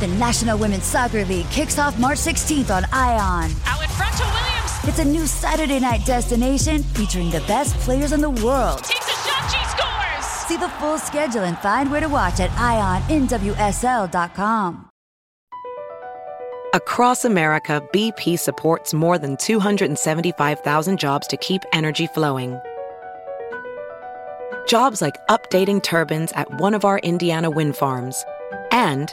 The National Women's Soccer League kicks off March 16th on Ion. Out in front to Williams. It's a new Saturday night destination featuring the best players in the world. Takes a shot, she scores! See the full schedule and find where to watch at IONNWSL.com. Across America, BP supports more than 275,000 jobs to keep energy flowing. Jobs like updating turbines at one of our Indiana wind farms and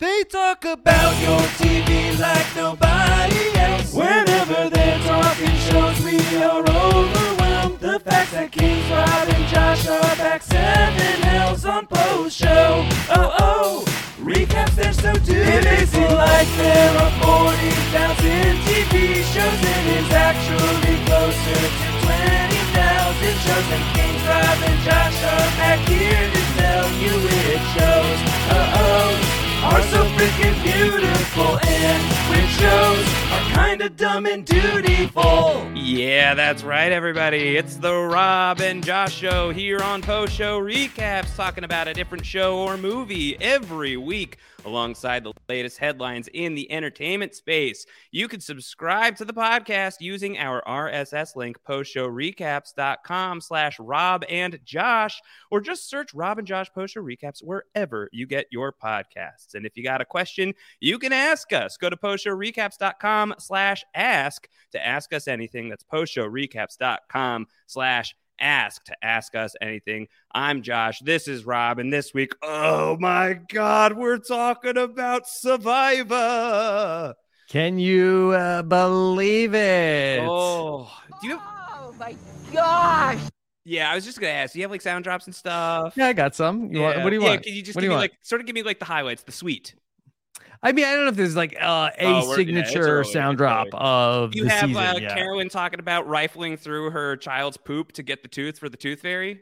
They talk about your TV like nobody else. Whenever they're talking shows, we are overwhelmed. The fact that Kings Rob and Josh are back seven hells on post show. Oh oh, recaps they're so due. It isn't like there are 40,000 TV shows. and It is actually closer to 20,000 shows. And Kings Rob and Josh are back here to tell you it shows. Uh oh are so freaking beautiful and which shows are kinda dumb and dutiful. Yeah, that's right, everybody. It's the Rob and Josh show here on Post Show Recaps, talking about a different show or movie every week alongside the latest headlines in the entertainment space. You can subscribe to the podcast using our RSS link, postshowrecaps.com slash Rob and Josh, or just search Rob and Josh Post Show Recaps wherever you get your podcasts. And if you got a question, you can ask us. Go to postshowrecaps.com slash ask to ask us anything. That's postshowrecaps.com slash ask to ask us anything. I'm Josh. This is Rob. And this week, oh my God, we're talking about Survivor. Can you uh, believe it? Oh, do you have... Oh my gosh. Yeah, I was just gonna ask. Do you have like sound drops and stuff? Yeah, I got some. You yeah. want, what do you yeah, want? Can you just what give you me want? like sort of give me like the highlights, the suite? I mean, I don't know if there's like uh, a Oh, we're- yeah, signature sound drop of You the have season. uh, yeah. Carolyn talking about rifling through her child's poop to get the tooth for the tooth fairy.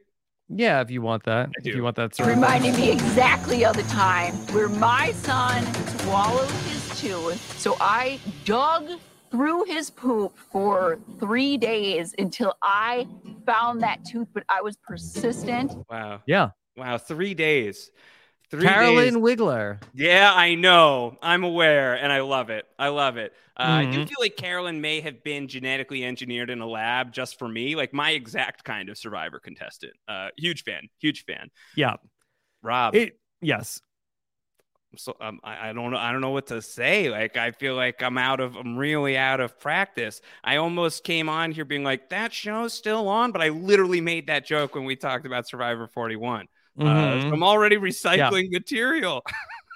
yeah, if you want that. If you want that sort of Reminding me exactly of the time where my son swallowed his tooth. So I dug through his poop for three days until I found that tooth, but I was persistent. Wow, Yeah. wow, three days. Three Carolyn days. Wigler. Yeah, I know. I'm aware, and I love it. I love it. Uh, I do Mhm. feel like Carolyn may have been genetically engineered in a lab just for me, like my exact kind of Survivor contestant. Uh, huge fan, huge fan. Yeah. Rob, It Yes. so um, I, I don't know I don't know what to say. Like I feel like I'm out of I'm really out of practice. I almost came on here being like that show's still on, but I literally made that joke when we talked about Survivor 41. Uh, Mhm. so I'm already recycling material.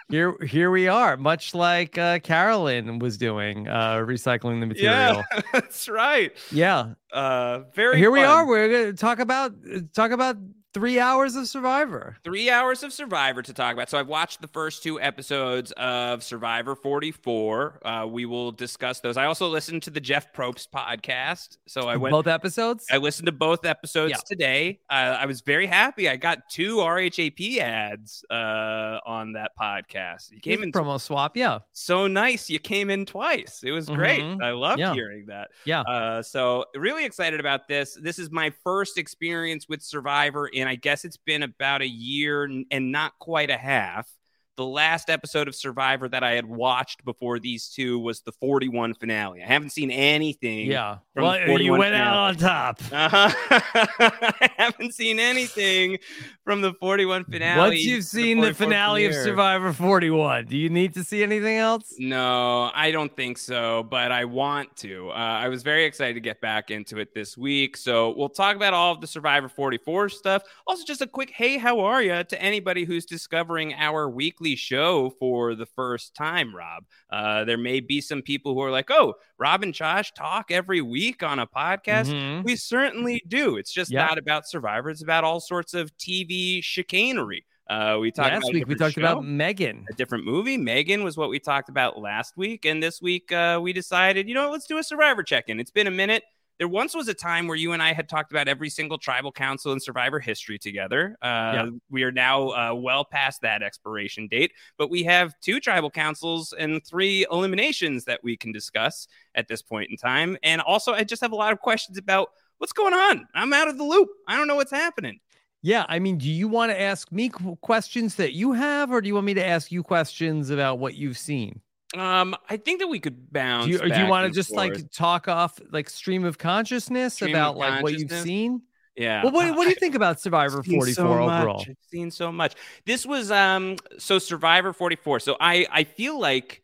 Here, here we are, much like uh, Carolyn was doing, uh, recycling the material. yeah, that's right. Yeah. Uh, very. Here we are. We're gonna talk about talk about three hours of Survivor. Three hours of Survivor to talk about. So I've watched the first two episodes of Survivor 44. Uh, we will discuss those. I also listened to the Jeff Probst podcast. So I went Both episodes. I listened to both episodes Yeah. today. Uh, I was very happy. I got two RHAP ads uh, on that podcast. You came Here's a in promo swap. Yeah. so nice. You came in twice. It was great. Mhm. I loved Yeah. hearing that. Yeah. Uh, so really excited about this. This is my first experience with Survivor, and I guess it's been about a year and not quite a half. The last episode of Survivor that I had watched before these two was the 41 finale. I haven't seen anything. Yeah. from Well, the you 41 went out finale. on top. Uh-huh. I haven't seen anything from the 41 finale. Once you've seen the 44th finale of. Survivor 41, do you need to see anything else? No, I don't think so, but I want to. Uh, I was very excited to get back into it this week. So we'll talk about all of the Survivor 44 stuff. Also, just a quick hey, how are you to anybody who's discovering our weekly show for the first time, Rob. Uh, there may be some people who are like, oh, Rob and Josh talk every week on a podcast. Mhm. We certainly do. It's just Yeah. not about Survivor, it's about all sorts of TV chicanery. Uh, we talked Last about week we talked about Megan. a different movie. Megan was what we talked about last week. And this week uh, we decided, you know, what, let's do a survivor check in. It's been a minute. There once was a time where you and I had talked about every single tribal council in survivor history together. Uh, Yeah. We are now uh, well past that expiration date, but we have two tribal councils and three eliminations that we can discuss at this point in time. And also, I just have a lot of questions about what's going on. I'm out of the loop. I don't know what's happening. Yeah, I mean, do you want to ask me questions that you have, or do you want me to ask you questions about what you've seen? Um, I think that we could bounce. Do you, you want to just forth. like talk off like stream of consciousness Stream of about like what you've seen? Yeah. Well, what, what do you think about Survivor I've 44 so much. overall? I've seen so much. This was um so Survivor 44. So I I feel like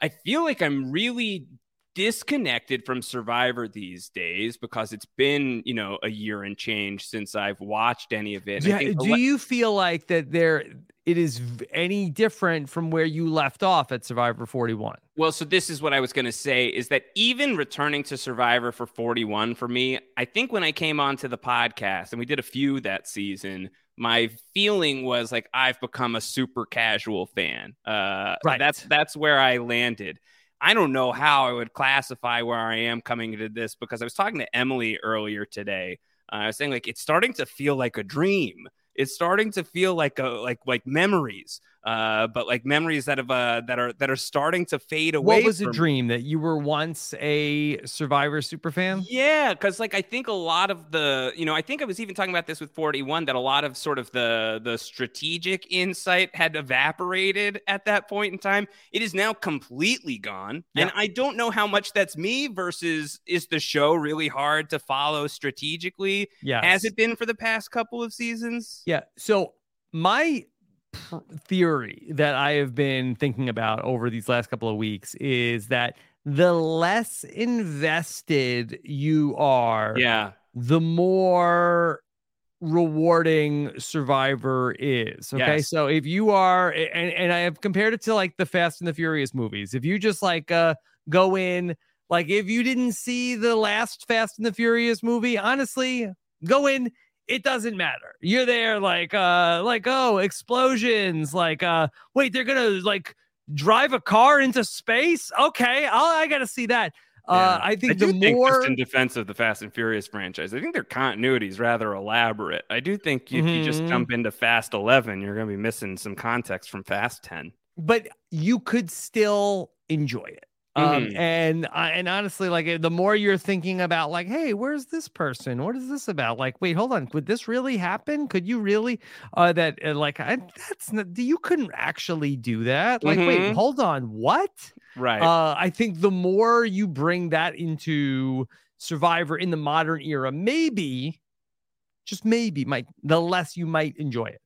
I feel like I'm really disconnected from Survivor these days because it's been, you know, a year and change since I've watched any of it. And Yeah, think do lot- you feel like that there it is any different from where you left off at Survivor 41? Well, so this is what I was going to say is that even returning to Survivor for 41 for me, I think when I came onto the podcast and we did a few that season, my feeling was like I've become a super casual fan. Uh, Right. That's that's where I landed. I don't know how I would classify where I am coming into this because I was talking to Emily earlier today. Uh, I was saying like it's starting to feel like a dream. It's starting to feel like a like like memories, uh, but like memories that have uh, that are that are starting to fade away. What was a dream that you were once a Survivor super fan? Yeah, because like I think a lot of the, you know, I think I was even talking about this with 41 that a lot of sort of the the strategic insight had evaporated at that point in time. It is now completely gone, and I don't know how much that's me versus is the show really hard to follow strategically? Yeah, Has it been for the past couple of seasons? Yeah. So my theory that I have been thinking about over these last couple of weeks is that the less invested you are, Yeah. the more rewarding survivor is okay Yes. so if you are and, and i have compared it to like the fast and the furious movies if you just like uh go in like if you didn't see the last fast and the furious movie honestly go in it doesn't matter you're there like uh like oh explosions like uh wait they're gonna like drive a car into space okay I'll, i gotta see that uh i think I the think more just in defense of the Fast and Furious franchise, I think their continuity is rather elaborate. I do think if you just Mhm. jump into Fast 11, you're going to be missing some context from Fast 10. but you could still enjoy it. Um, Mhm. and I and honestly, like eh, the more you're thinking about, like, hey, where's this person? What is this about? Like, wait, hold on, could this really happen? Could you really? Uh, that uh, like, I, that's not, you couldn't actually do that. Like, wait, Mhm. hold on, what? Right. Uh, I think the more you bring that into Survivor in the modern era, maybe, just maybe, might the less you might enjoy it.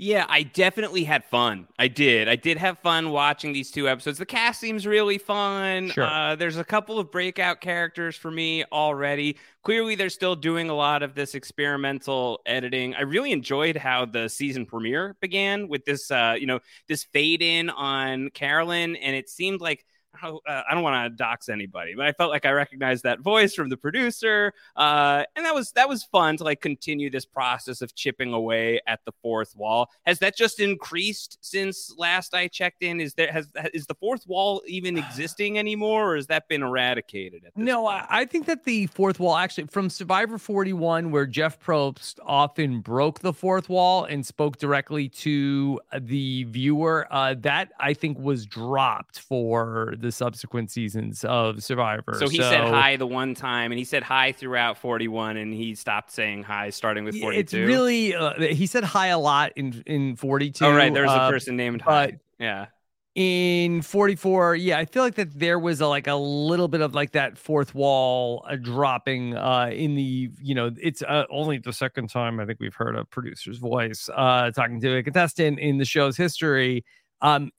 Yeah, I definitely had fun. I did. I did have fun watching these two episodes. The cast seems really fun. Sure. Uh, there's a couple of breakout characters for me already. Clearly, they're still doing a lot of this experimental editing. I really enjoyed how the season premiere began with this, uh, you know, this fade in on Carolyn, and it seemed like how, uh, I don't want to dox anybody, but I felt like I recognized that voice from the producer, uh, and that was that was fun to like continue this process of chipping away at the fourth wall. Has that just increased since last I checked in? Is there has is the fourth wall even existing anymore, or has that been eradicated? At No, I, I think that the fourth wall actually from Survivor 41, where Jeff Probst often broke the fourth wall and spoke directly to the viewer, uh, that I think was dropped for the subsequent seasons of Survivor. So he said hi the one time, and he said hi throughout 41, and he stopped saying hi starting with 42. It's really uh, he said hi a lot in in 42. Oh right, there's uh, a person named hi. Yeah. in 44 yeah i feel like that there was a, like a little bit of like that fourth wall uh, dropping uh in the you know it's uh, only the second time i think we've heard a producer's voice uh talking to a contestant in the show's history um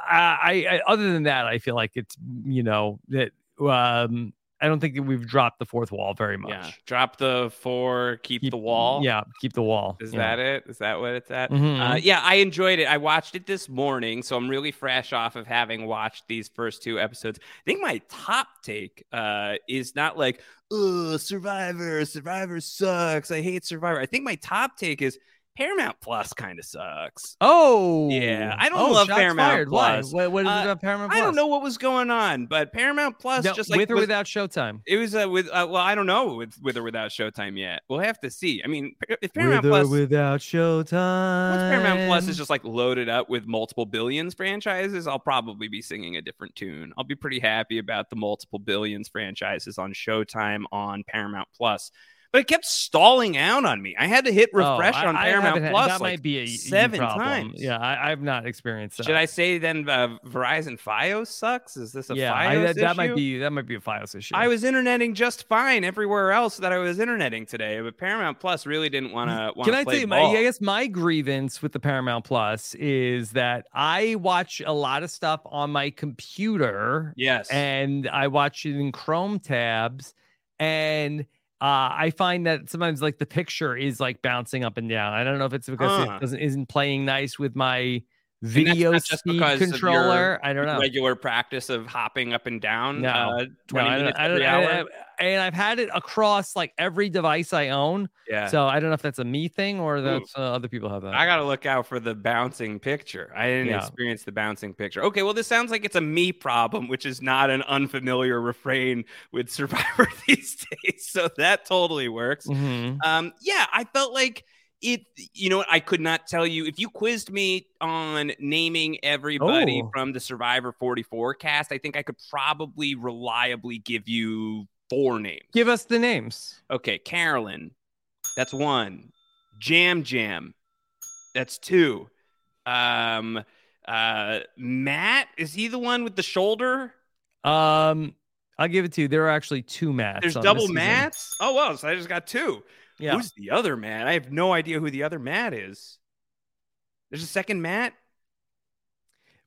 I, I other than that i feel like it's you know that um i don't think that we've dropped the fourth wall very much Yeah. Drop the four, keep, the wall. yeah keep the wall Is yeah. that it? Is that what it's at? Mhm. Uh, yeah, I enjoyed it. I watched it this morning, so I'm really fresh off of having watched these first two episodes. I think my top take uh, is not like, "Ugh, Survivor, Survivor sucks. I hate Survivor." I think my top take is Paramount Plus kind of sucks. oh Yeah, I don't Oh, love Paramount fired. Plus. Why? what, what is Uh, it about paramount I don't know what was going on, but Paramount Plus No, just like with or was- without showtime it was uh, with uh, well, I don't know with with or without Showtime yet. We'll have to see. I mean, if Paramount with or Plus without showtime once Paramount Plus is just like loaded up with multiple billions franchises, I'll probably be singing a different tune. I'll be pretty happy about the multiple billions franchises on Showtime on Paramount Plus. But it kept stalling out on me. I had to hit Oh, refresh I- on Paramount Plus That like might be a seven problem. times. Yeah, I, I've not experienced that. Should I say then uh, Verizon FiOS sucks? Is this a yeah, FiOS I, that, that might issue? be that might be a FiOS issue. I was interneting just fine everywhere else that I was interneting today, but Paramount Plus really didn't want to. Can I tell you, my, I guess my grievance with the Paramount Plus is that I watch a lot of stuff on my computer. Yes. And I watch it in Chrome tabs. And uh, I find that sometimes like the picture is like bouncing up and down. I don't know if it's because Huh. it doesn't isn't playing nice with my video just because controller. I don't know. Regular practice of hopping up and down. No, uh, No, 20 I don't- minutes I don't- I-. I- and I've had it across like every device I own. Yeah. So I don't know if that's a me thing or that's uh, other people have that. I got to look out for the bouncing picture. I didn't Yeah. experience the bouncing picture. Okay, well, this sounds like it's a me problem, which is not an unfamiliar refrain with Survivor these days. So that totally works. Mhm. Um, yeah, I felt like it. You know, what? I could not tell you if you quizzed me on naming everybody Oh. from the Survivor 44 cast. I think I could probably reliably give you four names. Give us the names. Okay, Carolyn. That's one. Yam Yam. That's two. Um uh Matt, is he the one with the shoulder? Um, I'll give it to you. There are actually two mats. There's double. Matts? Oh well, so I just got two. Yeah. Who's the other Matt? I have no idea who the other Matt is. There's a second Matt?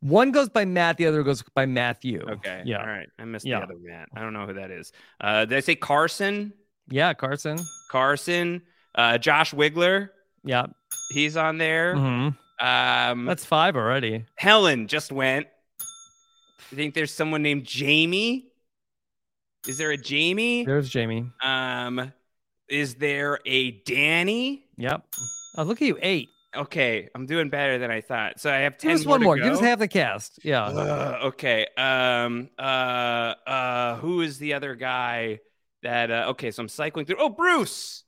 One goes by Matt, the other goes by Matthew. Okay. Yeah. All right. I missed Yeah. the other Matt. I don't know who that is. Uh did I say Carson? Yeah, Carson. Carson. Uh Josh Wigler. Yeah. He's on there. Mhm. Um That's five already. Helen just went. I think there's someone named Jaime. Is there a Jaime? There's Jaime. Um, is there a Danny? Yep. Oh, look at you. Eight. Okay, I'm doing better than I thought. So I have ten. Give us one more. Give us half the cast. Yeah. Ugh, okay. Um. Uh. Uh. Who is the other guy? That. Uh, okay. So I'm cycling through. Oh, Bruce.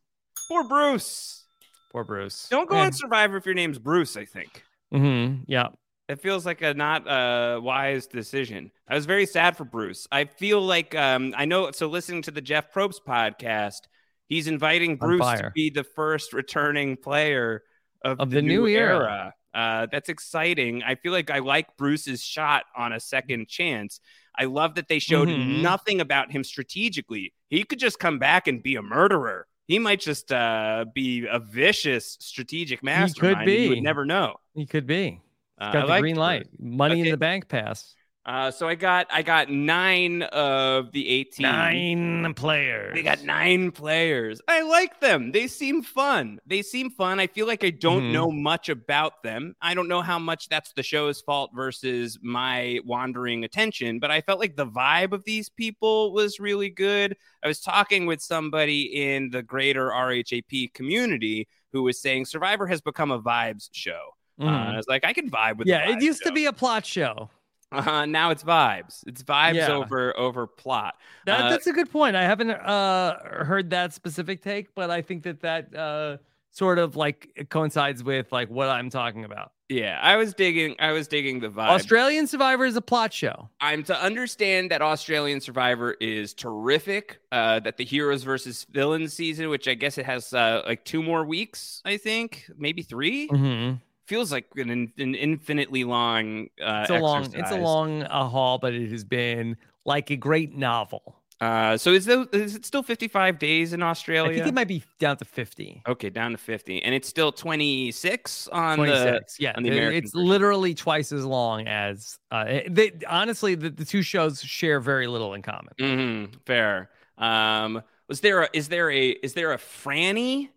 Poor Bruce. Poor Bruce. Don't go on Survivor if your name's Bruce. I think. Mm-hmm. Yeah. It feels like a not uh, wise decision. I was very sad for Bruce. I feel like um, I know. So listening to the Jeff Probst podcast, he's inviting Bruce to be the first returning player of, Of the new era. Uh, that's exciting. I feel like I like Bruce's shot on a second chance. I love that they showed Mhm. nothing about him strategically. He could just come back and be a murderer. He might just uh, be a vicious strategic mastermind. He could be. You would never know. He could be. Uh, He's got the green light, money Okay. in the bank pass. Uh, so I got I got nine of the eighteen. Nine players. They got nine players. I like them. They seem fun. They seem fun. I feel like I don't Mhm. know much about them. I don't know how much that's the show's fault versus my wandering attention, but I felt like the vibe of these people was really good. I was talking with somebody in the greater RHAP community who was saying Survivor has become a vibes show. Uh, Mhm. I was like, I can vibe with. Yeah, it used to be a plot show. Uh, now it's vibes. It's vibes Yeah. over over plot. That, Uh, that's a good point. I haven't uh, heard that specific take, but I think that that uh, sort of like coincides with like what I'm talking about. yeah, I was digging. I was digging the vibe. Australian Survivor is a plot show. I'm to understand that Australian Survivor is terrific. Uh, that the heroes versus villains season, which I guess it has uh, like two more weeks, I think, maybe 3 Mm-hmm. Feels like an, an infinitely long. Uh, It's a long, it's a long uh, haul, but it has been like a great novel. Uh, so is, there, is it still 55 days in Australia? I think it might be down to 50. Okay, down to 50, and it's still 26 on 26 the yeah on the American. it's literally twice as long as uh they honestly the, the two shows share very little in common hmm fair. Um, was there a is there a is there a Frannie?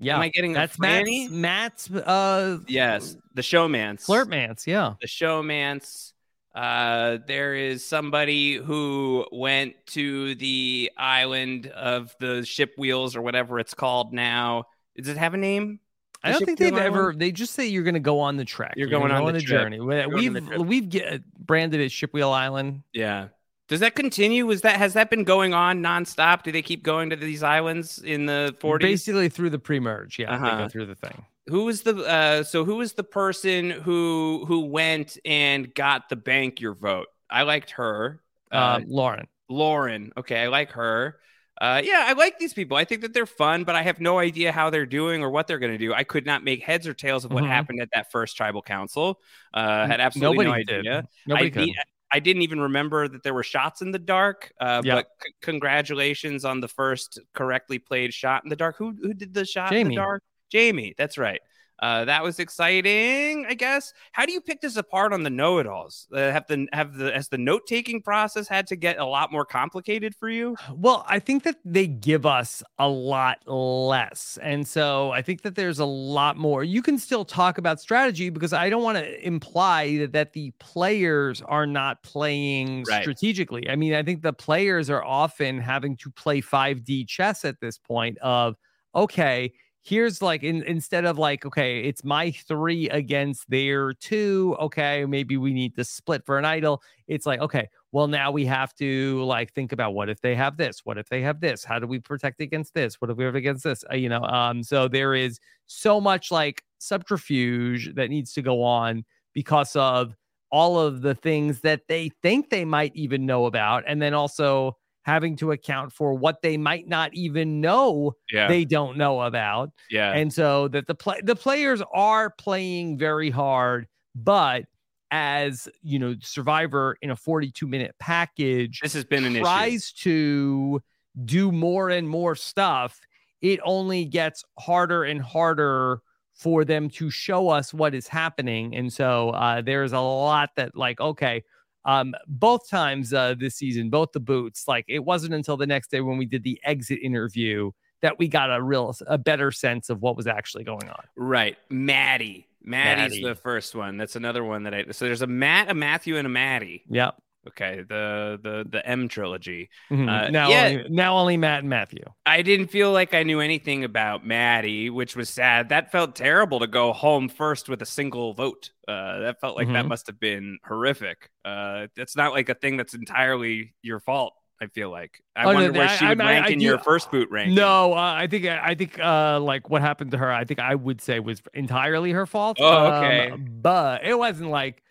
Yeah Am I getting that's matt's matt's uh Yes, the showmance. flirtmance yeah The showmance. Uh, there is somebody who went to the island of the ship wheels or whatever it's called now. Does it have a name? I don't think they've ever. They just say you're going to go on the trek. You're gonna going on go the journey. You're we've the we've get, branded it Shipwheel Island. Yeah. Does that continue? Was that has that been going on nonstop? Do they keep going to these islands in the 40s? Basically through the pre-merge. Yeah, they Uh-huh. go through the thing. who was the uh so who was the person who who went and got the bank your vote i liked her uh, Um, Lauren. lauren okay i like her uh yeah i like these people i think that they're fun but i have no idea how they're doing or what they're going to do i could not make heads or tails of what Mhm. happened at that first tribal council uh had absolutely Nobody no did. idea Nobody I, could. I didn't even remember that there were shots in the dark. Uh, Yeah. But c- congratulations on the first correctly played shot in the dark. Who who did the shot in the dark? Jaime. That's right. Uh, that was exciting, I guess. How do you pick this apart on the know-it-alls? Uh, have the have the has the note-taking process had to get a lot more complicated for you? Well, I think that they give us a lot less. And so I think that there's a lot more. You can still talk about strategy because I don't want to imply that, that the players are not playing Right. strategically. I mean, I think the players are often having to play 5D chess at this point of, okay, here's like in, instead of like okay it's my three against their two okay maybe we need to split for an idol it's like okay well now we have to like think about what if they have this what if they have this how do we protect against this what if we have against this Uh, you know um so there is so much like subterfuge that needs to go on because of all of the things that they think they might even know about and then also having to account for what they might not even know Yeah. they don't know about Yeah. and so that the play the players are playing very hard but as you know survivor in a 42 minute package This has been an issue. tries to do more and more stuff it only gets harder and harder for them to show us what is happening and so uh, there's a lot that like okay um both times uh this season both the boots like it wasn't until the next day when we did the exit interview that we got a real a better sense of what was actually going on Right. Maddy. Maddy's Maddy. the first one. That's another one that I so there's a Matt, a Matthew, and a Maddy. yeah Okay. The the the M trilogy. Mhm. Uh, now yeah. only, now only matt and matthew I didn't feel like I knew anything about Maddy, which was sad. That felt terrible to go home first with a single vote. Uh, that felt like that Mhm. must have been horrific. Uh, it's not like a thing that's entirely your fault. I feel like I Oh, no, wonder where I- she would I- rank I in do- your first boot rank. No, uh, I think I think uh like what happened to her. I think I would say was entirely her fault. Oh, Um, okay. but it wasn't like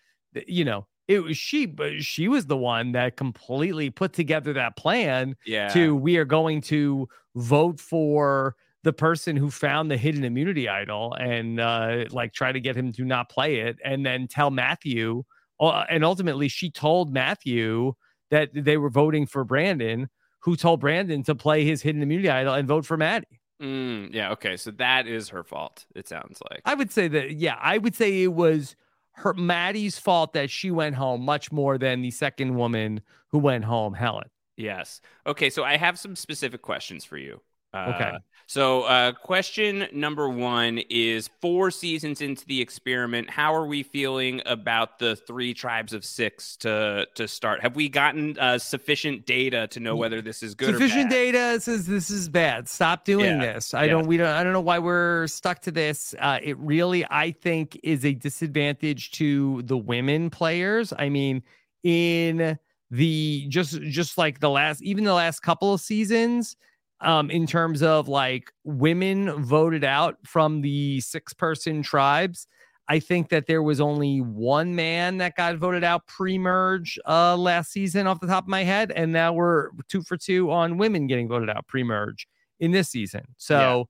you know it was she, but she was the one that completely put together that plan. Yeah. To we are going to vote for the person who found the hidden immunity idol and uh like try to get him to not play it, and then tell Matthew. Uh, and ultimately, she told Matthew that they were voting for Brandon who told Brandon to play his hidden immunity idol and vote for Maddy. Mm, yeah. Okay. So that is her fault. It sounds like. I would say that, yeah, I would say it was her Maddy's fault that she went home much more than the second woman who went home, Helen. Yes. Okay. So I have some specific questions for you. Uh, Okay. So, uh, question number one is four seasons into the experiment. How are we feeling about the three tribes of six to to start? Have we gotten uh, sufficient data to know whether this is good Sufficient or bad? data says this is bad. Stop doing Yeah, this. I yeah. don't. We don't. I don't know why we're stuck to this. Uh, it really, I think, is a disadvantage to the women players. I mean, in the just just like the last, even the last couple of seasons, um, in terms of like women voted out from the six person tribes. I think that there was only one man that got voted out pre-merge uh, last season off the top of my head, and now we're two for two on women getting voted out pre-merge in this season. So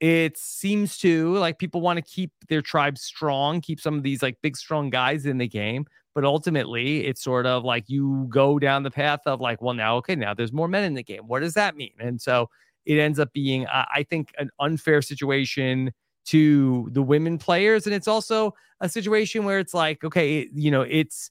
it seems to like people want to keep their tribe strong, keep some of these like big strong guys in the game, but ultimately it's sort of like you go down the path of like, well, now okay, now there's more men in the game. What does that mean? And so it ends up being, uh, I think, an unfair situation to the women players and it's also a situation where it's like okay you know it's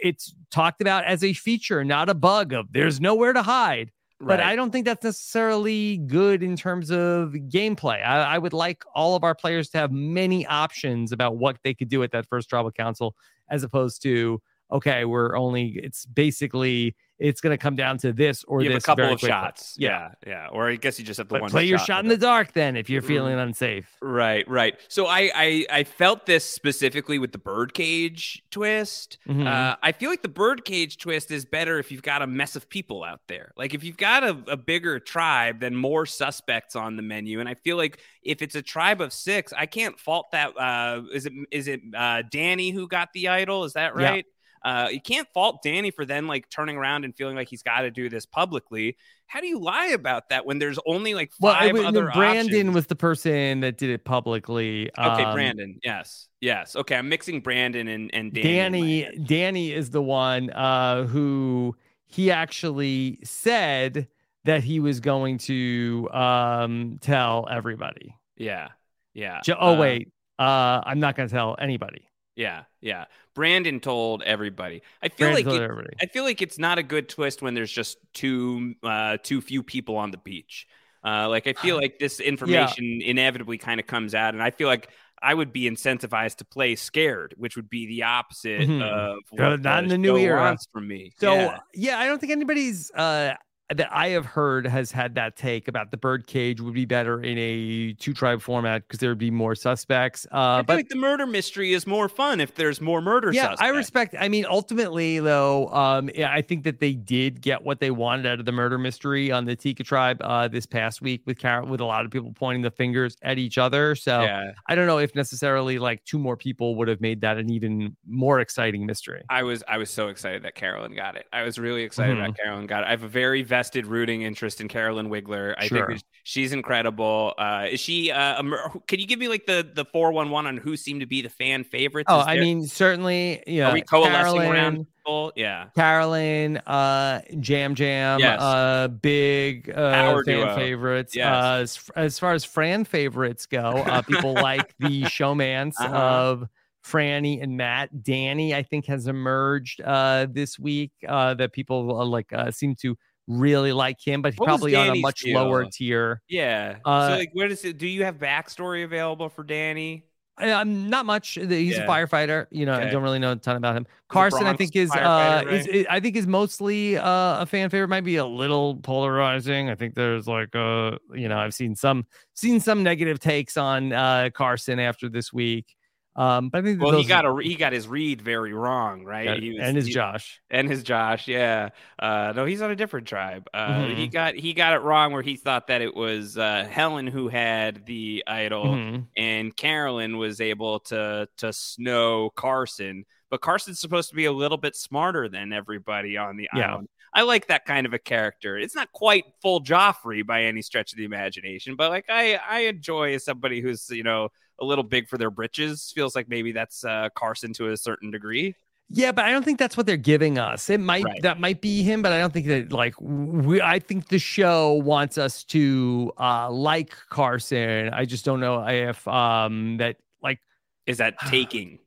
it's talked about as a feature not a bug of there's nowhere to hide but i don't think that's necessarily good in terms of gameplay. I, I would like all of our players to have many options about what they could do at that first tribal council as opposed to okay we're only it's basically it's going to come down to this or you have a couple of quickly. shots. Yeah. yeah. Or I guess you just have the But one. play your shot in the dark then if you're Mm. feeling unsafe Right, right. So I, I I felt this specifically with the birdcage twist. Mhm. Uh, I feel like the birdcage twist is better if you've got a mess of people out there. Like if you've got a, a bigger tribe, then more suspects on the menu. And I feel like if it's a tribe of six, I can't fault that. Uh, is it is it uh, Danny who got the idol? Is that Yeah. right? Uh, you can't fault Danny for then like turning around and feeling like he's got to do this publicly. How do you lie about that when there's only like five was- other Brandon options? was the person that did it publicly. Okay, Um, Brandon. Yes, yes. Okay, I'm mixing Brandon and and Danny. Danny. Danny is the one uh, who he actually said that he was going to um, tell everybody. Yeah, yeah. Jo- oh Uh, wait, uh, I'm not going to tell anybody. Yeah, yeah. Brandon told everybody. I feel Brandon like it-. I feel like it's not a good twist when there's just too uh, too few people on the beach. Uh, like I feel like this information inevitably kind of comes out, and I feel like I would be incentivized to play scared, which would be the opposite Mhm. of what not in the new era. wants from me. So Yeah. yeah. I don't think anybody's uh, that I have heard has had that take about the birdcage would be better in a two tribe format because there would be more suspects. Uh, but like the murder mystery is more fun if there's more murder. yeah, I respect. I mean, ultimately, though, um, yeah, I think that they did get what they wanted out of the murder mystery on the Tika tribe uh, this past week with Carol, with a lot of people pointing the fingers at each other. So Yeah. I don't know if necessarily like two more people would have made that an even more exciting mystery. I was I was so excited that Carolyn got it. I was really excited Mhm. that Carolyn got it. I have a very vested rooting interest in Carolyn Wiggler. I Sure. think she's incredible. Uh, is she? Uh, can you give me like the the four one one on who seemed to be the fan favorites? Oh, Is I mean, certainly, yeah. are we coalescing Carolyn, around people? Yeah. Carolyn, uh, Yam Yam, Yes. uh, big uh, fan duo. favorites. Yes. Uh, as, as far as Fran favorites go, uh, people like the showmance Uh-huh. of Frannie and Matt. Danny, I think, has emerged uh, this week. Uh, that people uh, like uh, seem to really like him, but he's What probably on a much deal? lower tier. Yeah. Uh, so like, where does it? Do you have backstory available for Danny? Um, not much. He's Yeah. a firefighter. You know, I don't really know a ton about him. Carson, I think is uh firefighter, is, is I think is mostly uh, a fan favorite. Might be a little polarizing. I think there's like uh you know I've seen some seen some negative takes on uh Carson after this week. Um, but I think Well, he got a he got his read very wrong, right? He and his he- Josh. and his Josh, yeah. Uh, no, he's on a different tribe. Uh, He Mhm. got he got it wrong where he thought that it was uh, Helen who had the idol, Mhm. and Carolyn was able to to snow Carson. But Carson's supposed to be a little bit smarter than everybody on the Yeah. island. I like that kind of a character. It's not quite full Joffrey by any stretch of the imagination, but like I I enjoy somebody who's you know a little big for their britches. Feels like maybe that's uh, Carson to a certain degree. Yeah, but I don't think that's what they're giving us. It might Right. that might be him, but I don't think that like we. I think the show wants us to uh like Carson. I just don't know if um that like Is that taking?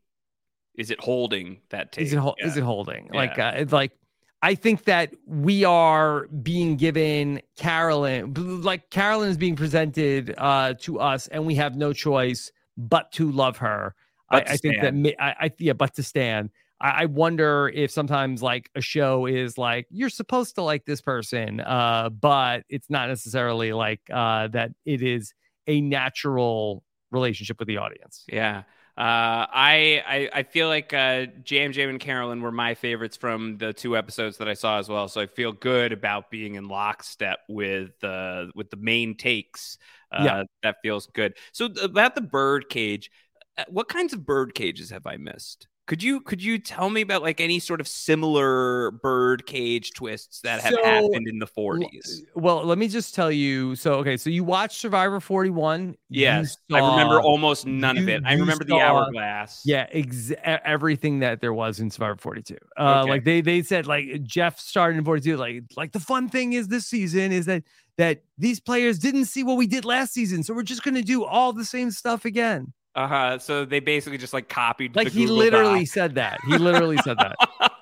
Is it holding that take? is it hol- Yeah. is it holding like uh, like I think that we are being given Carolyn like Carolyn is being presented uh to us and we have no choice but to love her. I, But to I think that I, I yeah, but to stand. I, I wonder if sometimes like a show is like you're supposed to like this person, uh, but it's not necessarily like uh that it is a natural relationship with the audience. Yeah. Uh, I, I I feel like uh, JMJ and Carolyn were my favorites from the two episodes that I saw as well. So I feel good about being in lockstep with uh, with the main takes. Uh, Yeah. that feels good. So about the bird cage, uh, what kinds of bird cages have I missed? Could you could you tell me about like any sort of similar bird cage twists that have So, happened in the 40s? Well, let me just tell you. So, okay, so you watched Survivor 41. you Yes, I remember almost none of it. I you remember the hourglass. Yeah, ex- everything that there was in Survivor 42. Uh, Okay. Like they they said, like Jeff started in 42. Like like the fun thing is this season is that that these players didn't see what we did last season, so we're just gonna do all the same stuff again. Uh huh. So they basically just like copied. Like he Google literally Doc. said that. He literally said that.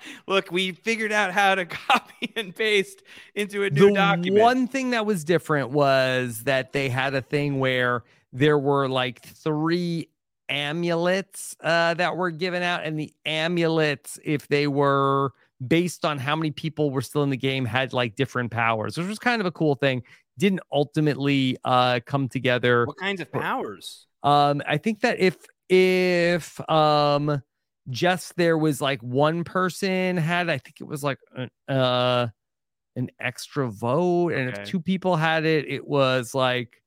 Look, we figured out how to copy and paste into a new the document. one thing that was different was that they had a thing where there were like three amulets uh, that were given out, and the amulets, if they were based on how many people were still in the game, had like different powers, which was kind of a cool thing. Didn't ultimately uh, come together. What kinds of powers? Um, I think that if if um just there was like one person had, I think it was like an, uh an extra vote, and Okay. if two people had it, it was like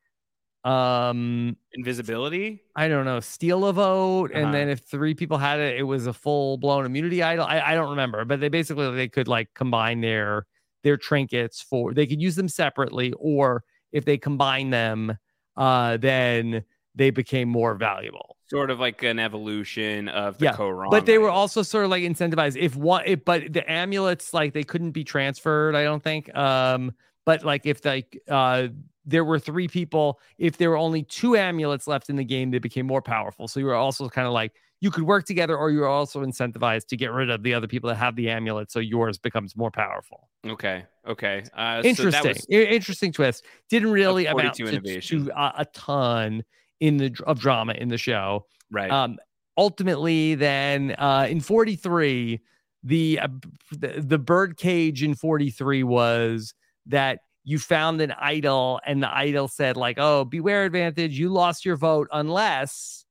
um Invisibility. I don't know, steal a vote, Uh-huh. and then if three people had it, it was a full blown immunity idol. I, I don't remember, but they basically they could like combine their their trinkets for they could use them separately, or if they combine them, uh, then they became more valuable. Sort of like an evolution of the Yeah, Koran. but they were also sort of like incentivized. If one, if, but the amulets like they couldn't be transferred. I don't think. Um, but like if like uh there were three people, if there were only two amulets left in the game, they became more powerful. So you were also kind of like you could work together, or you're also incentivized to get rid of the other people that have the amulet, so yours becomes more powerful. Okay. Okay. Uh, so Interesting, that was, interesting twist. Didn't really amount to, innovation. to uh, a ton in the of drama in the show. right. Um, ultimately, then uh, in 43, the, uh, the the bird cage in 43 was that you found an idol, and the idol said like, "Oh, beware advantage. You lost your vote unless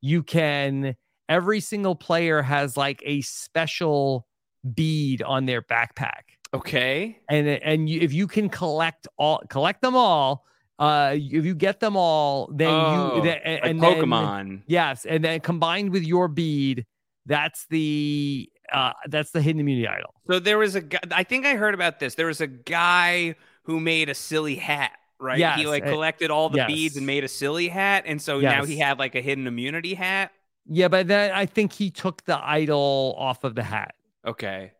you can." Every single player has like a special bead on their backpack okay. and and you, if you can collect all collect them all uh if you get them all then Oh, you then, like and then- Pokemon. yes and then combined with your bead that's the uh that's the hidden immunity idol So there was a guy. I think I heard about this. There was a guy who made a silly hat. Right. he like collected all the yes. beads and made a silly hat, and so now he had like a hidden immunity hat. Yeah but then i think he took the idol off of the hat Okay.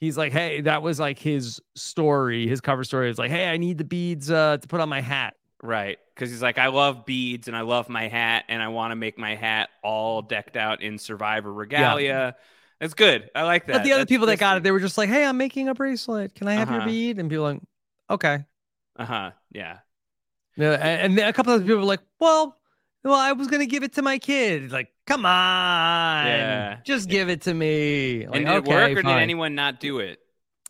he's like hey that was like his story his cover story is like hey i need the beads uh to put on my hat Right. Because he's like, I love beads and I love my hat, and I want to make my hat all decked out in survivor regalia. That's good. I like that. but the other That's- people that got it they were just like hey i'm making a bracelet can i have your Uh-huh. bead and people like okay Uh-huh. Yeah. Yeah, and, and a couple of people were like, "Well, well, I was gonna give it to my kid." Like, come on, Yeah. just give it to me. Like, and did it okay, work or did anyone not do it?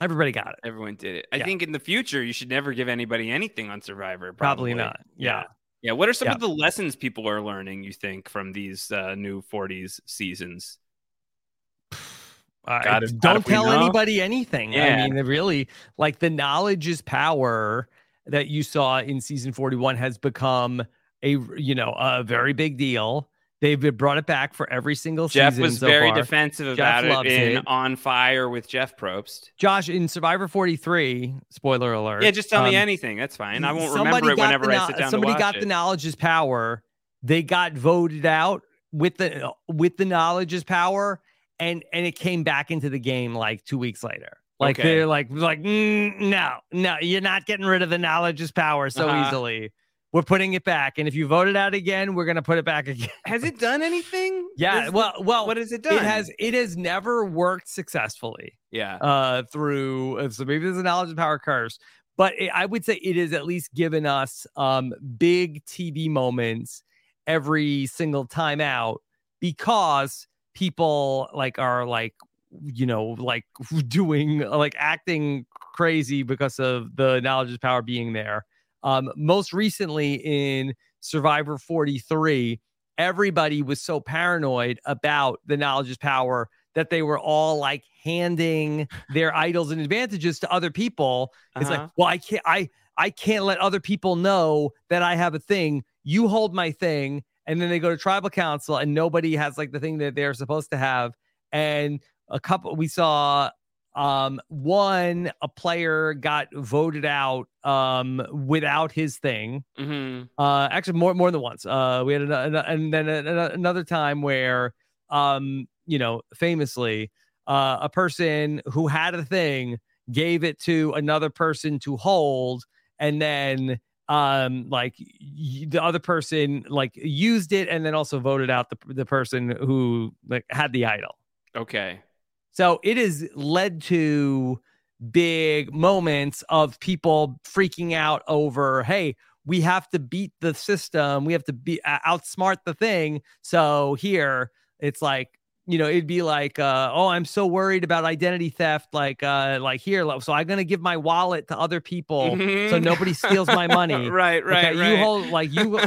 Everybody got it. Everyone did it. I Yeah. think in the future you should never give anybody anything on Survivor. Probably Probably, not. Yeah. Yeah. What are some Yeah. of the lessons people are learning? You think from these uh, new 40s seasons? Uh, God, if- don't tell know. anybody anything. I mean, really, like the knowledge is power that you saw in season 41 has become a you know a very big deal. They've brought it back for every single Jeff season. was so very far. defensive Jeff about it in it. On Fire with Jeff Probst. Josh in Survivor 43. Spoiler alert. Yeah, just tell me um, anything. That's fine. I won't remember it whenever the I sit down somebody got it. the knowledge is power they got voted out with the with the knowledge is power and and it came back into the game like two weeks later. Like Okay. they're like like "Mm, no no you're not getting rid of the knowledge is power so Uh-huh. easily. We're putting it back, and if you vote it out again, we're gonna put it back again. Has it done anything? Yeah, This- well, well, what has it done? It has it has never worked successfully Yeah. uh through uh, so maybe there's a knowledge of power curse but it, i would say it has at least given us um big tv moments every single time out because people like are like you know like doing like acting crazy because of the knowledge of power being there um most recently in survivor 43 everybody was so paranoid about the knowledge is power that they were all like handing their idols and advantages to other people. It's like, Uh-huh. well, I can't, I, I can't let other people know that I have a thing. You hold my thing, and then they go to tribal council, and nobody has like the thing that they're supposed to have. And a couple, we saw um one a player got voted out um without his thing. Hmm uh actually more more than once. Uh we had an, an, and then an, another time where um you know famously uh a person who had a thing gave it to another person to hold and then um like y- the other person like used it and then also voted out the, the person who like had the idol. Okay. So it has led to big moments of people freaking out over, hey, we have to beat the system. We have to be uh, outsmart the thing. So here it's like, you know, it'd be like, uh, oh, I'm so worried about identity theft. Like, uh, like here, so I'm gonna give my wallet to other people so Mhm. nobody steals my money. Right, right, Okay, You hold like you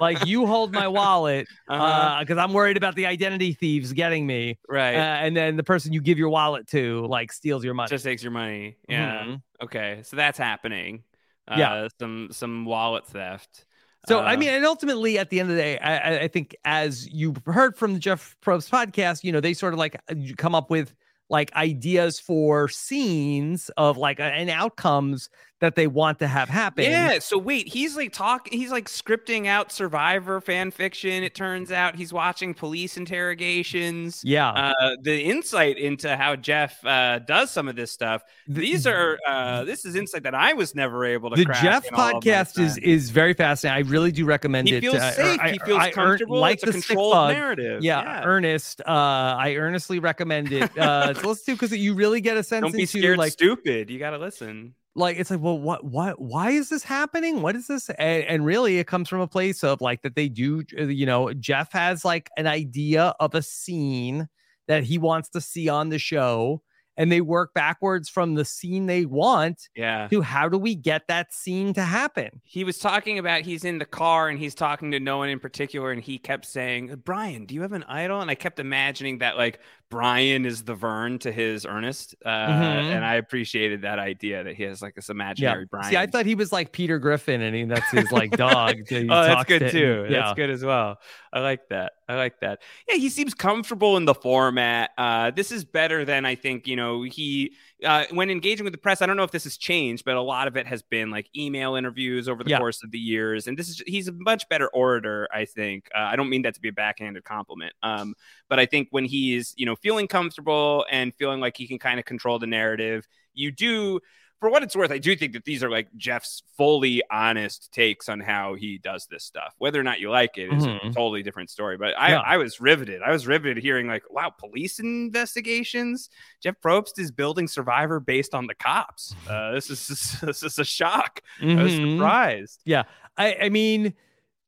like you hold my wallet Uh-huh. uh because I'm worried about the identity thieves getting me. Right. Uh, and then the person you give your wallet to like steals your money. Just takes your money. Yeah. Mhm. Okay. So that's happening. Uh, Yeah. Some some wallet theft. So I Uh, mean, and ultimately, at the end of the day, I, I- I think as you heard from the Jeff Probst podcast, you know, they sort of like uh, you come up with like ideas for scenes of like uh, and outcomes that they want to have happen. Yeah. So wait, he's like talking. He's like scripting out Survivor fan fiction. It turns out he's watching police interrogations. Yeah. Uh, the insight into how Jeff uh, does some of this stuff. These are uh, this is insight that I was never able to. the Jeff in all of my podcast is is very fascinating. I really do recommend it. He it. feels Uh, safe. I- He feels I earn- comfortable. like It's a the controlled bug. narrative. Yeah, Yeah. Ernest. Uh, I earnestly recommend it uh, to listen to because you really get a sense Don't be into scared like stupid. You got to listen. Like it's like well what what why is this happening what is this and, and really it comes from a place of like that they do uh, you know jeff has like an idea of a scene that he wants to see on the show and they work backwards from the scene they want Yeah. to how do we get that scene to happen He was talking about he's in the car and he's talking to no one in particular, and he kept saying, "Brian, do you have an idol?" And I kept imagining that like Brian is the Vern to his Ernest, uh, Mhm. and I appreciated that idea that he has like this imaginary Brian. see i thought he was like peter griffin and he, that's his like dog oh, that's good to. too. yeah That's good as well. I like that. I like that. Yeah, he seems comfortable in the format. Uh, this is better than I think. You know, he uh, when engaging with the press. I don't know if this has changed, but a lot of it has been like email interviews over the Yeah. course of the years. And this is he's a much better orator. I think. Uh, I don't mean that to be a backhanded compliment. Um, but I think when he's you know feeling comfortable and feeling like he can kind of control the narrative, you do for what it's worth, I do think that these are like Jeff's fully honest takes on how he does this stuff. Whether or not you like it is a Mhm. totally different story. But I, Yeah. I was riveted. I was riveted hearing like, wow, police investigations. Jeff Probst is building Survivor based on the cops. Uh, this is this is a shock. I was Mhm. surprised. Yeah, I I mean,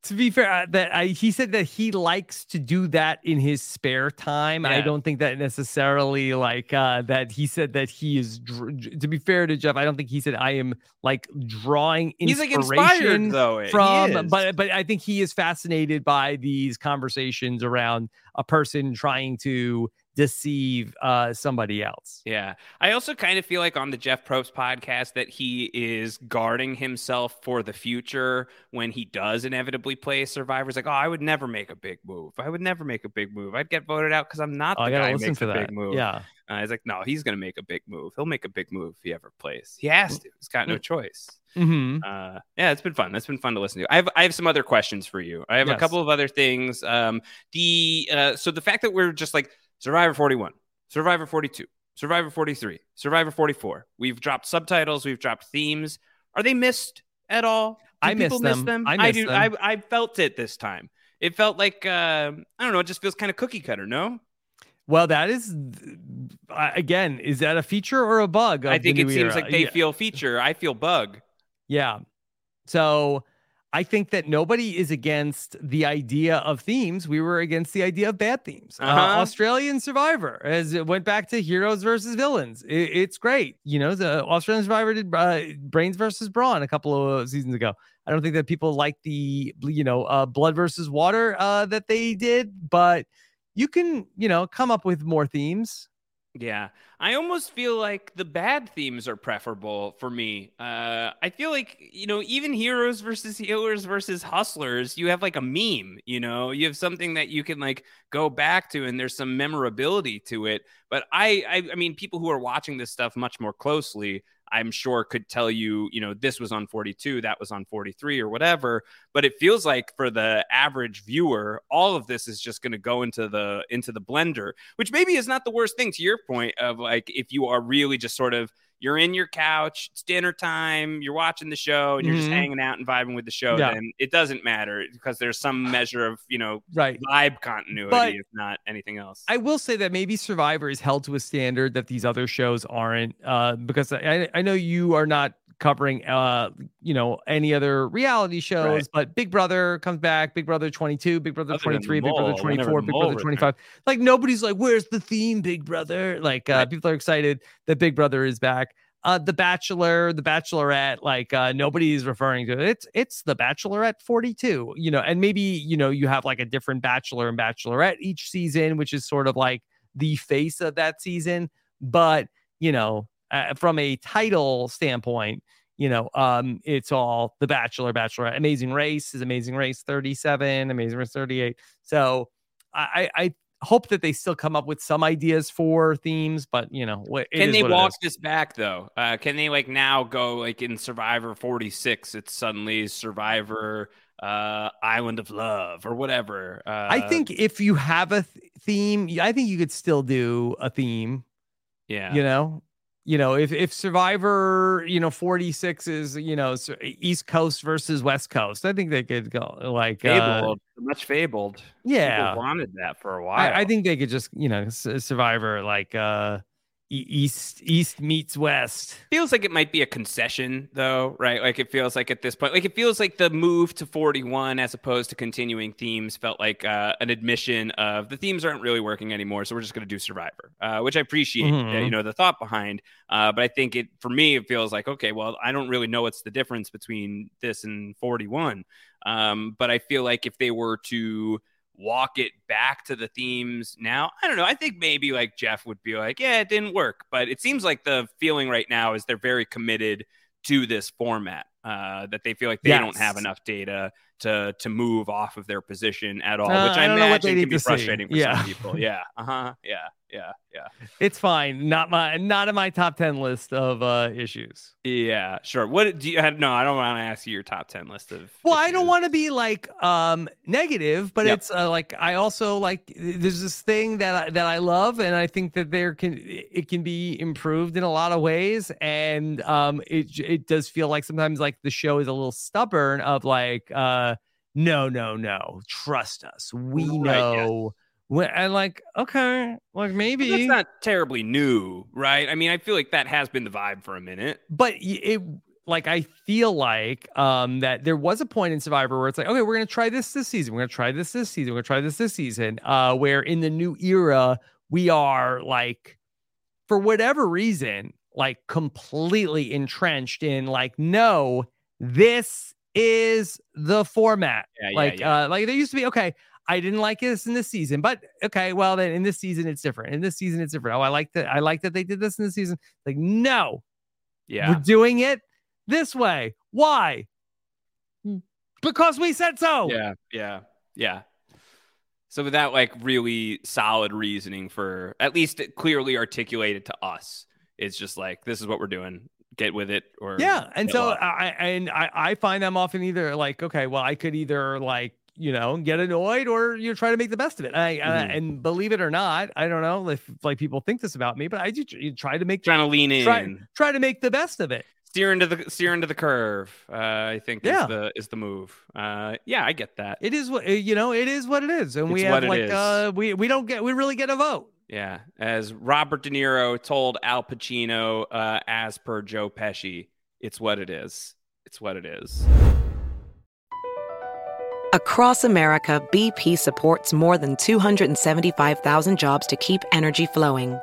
to be fair, uh, that I, he said that he likes to do that in his spare time. I don't think that necessarily like uh, that. He said that he is. dr- To be fair to Jeff, I don't think he said I am like drawing He's like inspiration inspired though. From. But but I think he is fascinated by these conversations around a person trying to deceive uh, somebody else. Yeah. I also kind of feel like on the Jeff Probst podcast that he is guarding himself for the future when he does inevitably play Survivors. Like, oh, I would never make a big move. I would never make a big move. I'd get voted out because I'm not Oh, the guy who makes to a that. big move. Yeah. Uh, he's like, no, he's going to make a big move. He'll make a big move if he ever plays. He has to. He's got no choice. Mm-hmm. Uh, yeah, it's been fun. That's been fun to listen to. I have I have some other questions for you. I have a couple of other things. Um, the uh, so the fact that we're just like Survivor 41, Survivor 42, Survivor 43, Survivor 44. We've dropped subtitles, we've dropped themes. Are they missed at all? Do I miss people them. I miss do. them. I, I felt it this time. It felt like uh, I don't know. It just feels kind of cookie cutter. No, Well, that is again, is that a feature or a bug? I think it seems era? like they Yeah. feel feature. I feel bug. Yeah. So I think that nobody is against the idea of themes. We were against the idea of bad themes. Uh, Uh-huh. Australian Survivor, as it went back to heroes versus villains. It- it's great. You know, the Australian Survivor did uh, Brains versus Brawn a couple of seasons ago. I don't think that people like the, you know, uh, blood versus water uh, that they did, but you can, you know, come up with more themes. Yeah, I almost feel like the bad themes are preferable for me. Uh, I feel like you know, even heroes versus healers versus hustlers, you have like a meme. You know, you have something that you can like go back to, and there's some memorability to it. But I, I, I mean, people who are watching this stuff much more closely, I'm sure could tell you, you know, this was on 42, that was on 43, or whatever. But it feels like for the average viewer, all of this is just going to go into the into the blender, which maybe is not the worst thing. To your point of like, if you are really just sort of you're in your couch, it's dinner time, you're watching the show, and you're just Mhm. hanging out and vibing with the show, Yeah. then it doesn't matter because there's some measure of you know Right. vibe continuity, But- if not anything else. I will say that maybe Survivor is held to a standard that these other shows aren't, uh, because I, I know you are not covering, uh, you know, any other reality shows, Right. but Big Brother comes back, Big Brother 22, Big Brother Other than the 23, Big Brother 24, Big Brother returns. 25. Like nobody's like, where's the theme, Big Brother? Like uh, people are excited that Big Brother is back. Uh, the Bachelor, the Bachelorette, like uh, nobody's referring to it. It's it's the Bachelorette 42, you know, and maybe you know you have like a different Bachelor and Bachelorette each season, which is sort of like the face of that season. But you know, uh, from a title standpoint, you know, um, it's all the Bachelor, Bachelorette. Amazing Race is Amazing Race 37, Amazing Race 38. So I, I I hope that they still come up with some ideas for themes, but you know, Can they walk is. this back though? Uh, can they like now go like in Survivor 46? It's suddenly Survivor uh, Island of Love or whatever. Uh, I think if you have a th- theme, I think you could still do a theme. yeah. You know, you know, if if Survivor, you know, 46 is, you know, East Coast versus West Coast, I think they could go like uh, fabled, much fabled. yeah. People wanted that for a while. I, I think they could just, you know, Survivor like uh East East meets West. feels like it might be a concession though right like it feels like at this point like it feels like the move to 41 as opposed to continuing themes felt like uh, an admission of the themes aren't really working anymore so we're just going to do survivor uh, which i appreciate uh, Mhm. you know the thought behind uh, but i think it for me it feels like okay well i don't really know what's the difference between this and 41 um, but i feel like if they were to walk it back to the themes now. I don't know. I think maybe like Jeff would be like, yeah, it didn't work. But it seems like the feeling right now is they're very committed to this format. Uh, that they feel like they don't have enough data to to move off of their position at all, Uh, which I, I don't know what they imagine can be to see. frustrating for Yeah. some people. Yeah. Uh huh. Yeah. Yeah. Yeah. It's fine. Not my not in my top 10 list of uh issues. Yeah. Sure. What do you? No, I don't want to ask you your top ten list of. Well, I don't want to be like um negative, but Yep. it's uh, like I also like there's this thing that I, that I love, and I think that there can it can be improved in a lot of ways, and um it it does feel like sometimes like the show is a little stubborn of like uh no no no trust us we Right, yeah. know Wh- and like okay like But maybe That's not terribly new, right? I mean, I feel like that has been the vibe for a minute. but it like I feel like um that there was a point in Survivor where it's like, okay, we're gonna try this this season, we're gonna try this this season, we're gonna try this this season. Uh, where in the new era we are like, for whatever reason, like completely entrenched in like, no, this is the format. Yeah, yeah, like, yeah. uh, like there used to be okay. I didn't like this in this season, but okay, well then in this season it's different. In this season it's different. Oh, I like that. I like that they did this in this season. Like, no, Yeah. we're doing it this way. Why? Because we said so. Yeah, yeah, yeah. So without like really solid reasoning for at least clearly articulated to us, it's just like this is what we're doing. Get with it, or Yeah, and so lost. I and I I find them often either like okay, well I could either like you know get annoyed or you try to make the best of it. I, uh, Mhm. and believe it or not, I don't know if like people think this about me, but I do you try to make Trying to lean in. try, try to make the best of it. steer into the steer into the curve. Uh, I think Yeah. is the is the move. Uh, yeah, I get that. It is what you know. It is what it is, and we have like uh we we don't get we really get a vote. Yeah, as Robert De Niro told Al Pacino, uh, as per Joe Pesci, it's what it is. It's what it is. Across America, BP supports more than 275,000 jobs to keep energy flowing.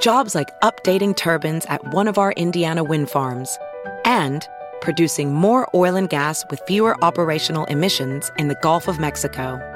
Jobs like updating turbines at one of our Indiana wind farms and producing more oil and gas with fewer operational emissions in the Gulf of Mexico.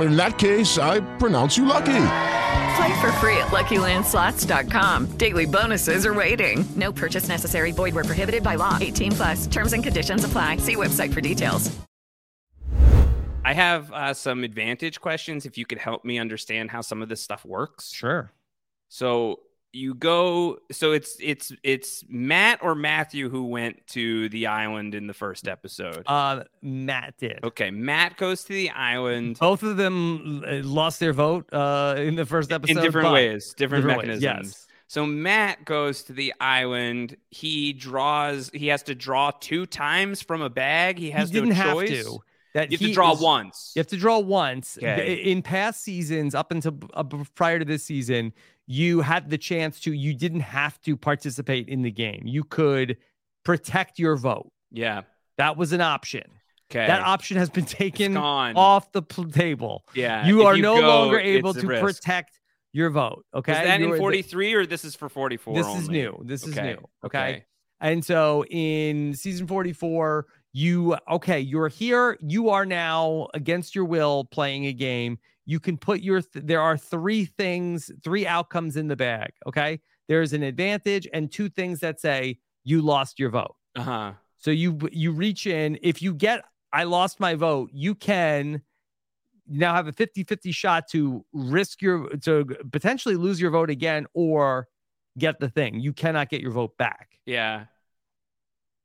In that case, I pronounce you lucky. Play for free at LuckyLandSlots.com. Daily bonuses are waiting. No purchase necessary. Void where prohibited by law. 18 plus. Terms and conditions apply. See website for details. I have uh, some advantage questions. If you could help me understand how some of this stuff works. Sure. So you go. So it's it's it's Matt or Matthew who went to the island in the first episode. Uh, Matt did. Okay, Matt goes to the island. Both of them uh, lost their vote uh, in the first episode in different ways, different, ways, mechanisms. yes. So Matt goes to the island. He draws. He has to draw two times from a bag. He has he didn't no have choice. to. That you have to draw is- once. You have to draw once. Okay. In past seasons, up until uh, prior to this season, you had the chance to. You didn't have to participate in the game. You could protect your vote. Yeah. That was an option. Okay. That option has been taken off the pl- table. Yeah, You are you no go, longer able to risk. protect your vote. Okay. Was that You in are the- 43 or this is for 44? this is new. This is Okay, new. Okay? And so in season 44, you okay, you're here. You are now against your will playing a game. You can put your th- there are three things, three outcomes in the bag. Okay. There's an advantage and two things that say you lost your vote. Uh huh. So you you reach in. If you get I lost my vote, you can now have a 50-50 shot to risk your to potentially lose your vote again or get the thing. You cannot get your vote back. Yeah.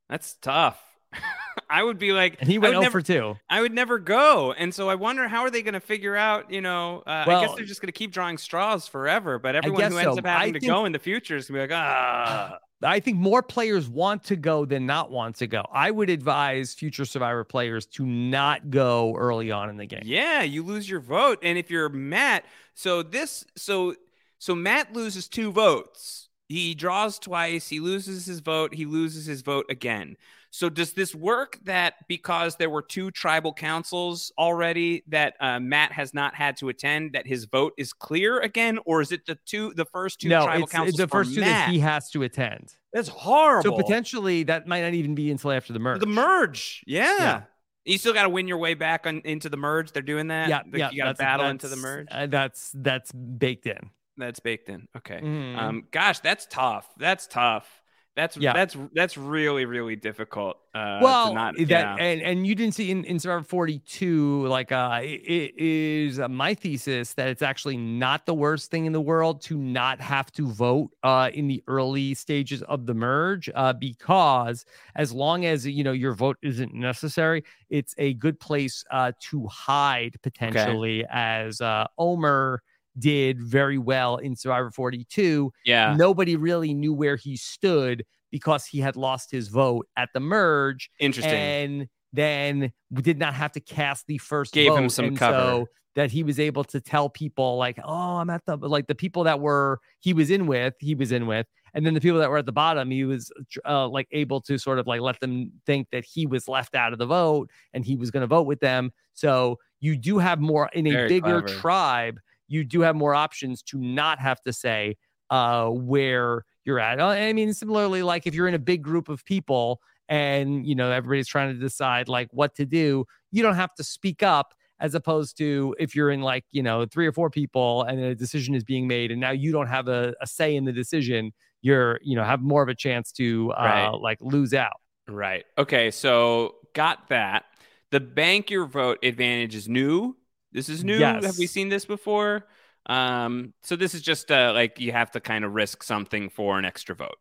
That's tough. I would be like, And he went would 0 never, for 2. I would never go, and so I wonder how are they going to figure out? You know, uh, I guess they're just going to keep drawing straws forever. But everyone who ends so. up having I to think- go in the future is going to be like, ah. I think more players want to go than not want to go. I would advise future survivor players to not go early on in the game. Yeah, you lose your vote, and if you're Matt, so this, so so Matt loses two votes. He draws twice. He loses his vote. He loses his vote again. So does this work that because there were two tribal councils already that uh, Matt has not had to attend, that his vote is clear again, or is it the two, the first two no, tribal it's, councils? the first two Matt? that he has to attend. That's horrible. So potentially that might not even be until after the merge. the merge, yeah. Yeah. You still got to win your way back on, into the merge. They're doing that. yeah, Like, yeah. You got to battle into the merge. uh, that's that's baked in. That's baked in. Okay. Mhm. Um, gosh, that's tough. That's tough. That's Yeah. that's that's really really difficult. Uh, well, to not, that yeah. and and you didn't see in, in Survivor 42, like uh, it, it is uh, my thesis that it's actually not the worst thing in the world to not have to vote uh, in the early stages of the merge, uh, because as long as you know your vote isn't necessary, it's a good place uh, to hide potentially, as uh, Omar did very well in Survivor 42 yeah. nobody really knew where he stood because he had lost his vote at the merge. Interesting. And then we did not have to cast the first Gave him some and cover. So that he was able to tell people like, oh, I'm at the like the people that were he was in with, he was in with, and then the people that were at the bottom, he was uh, like able to sort of like let them think that he was left out of the vote and he was going to vote with them. So you do have more in a Very bigger clever. tribe. You do have more options to not have to say uh where you're at. Uh, I mean, similarly, like if you're in a big group of people and you know everybody's trying to decide like what to do, you don't have to speak up as opposed to if you're in like you know three or four people and a decision is being made and now you don't have a, a say in the decision you're you know have more of a chance to uh Right. like lose out Right. Okay. So got that. The bank your vote advantage is new. This is new. Yes. Have we seen this before? Um, so this is just uh, like you have to kind of risk something for an extra vote.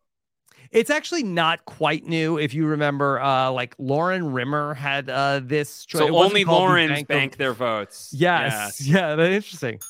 It's actually not quite new. If you remember, uh, like Lauren Rimmer had uh, this. cho- So only Laurens Bank their votes. Yes, yeah, that's interesting.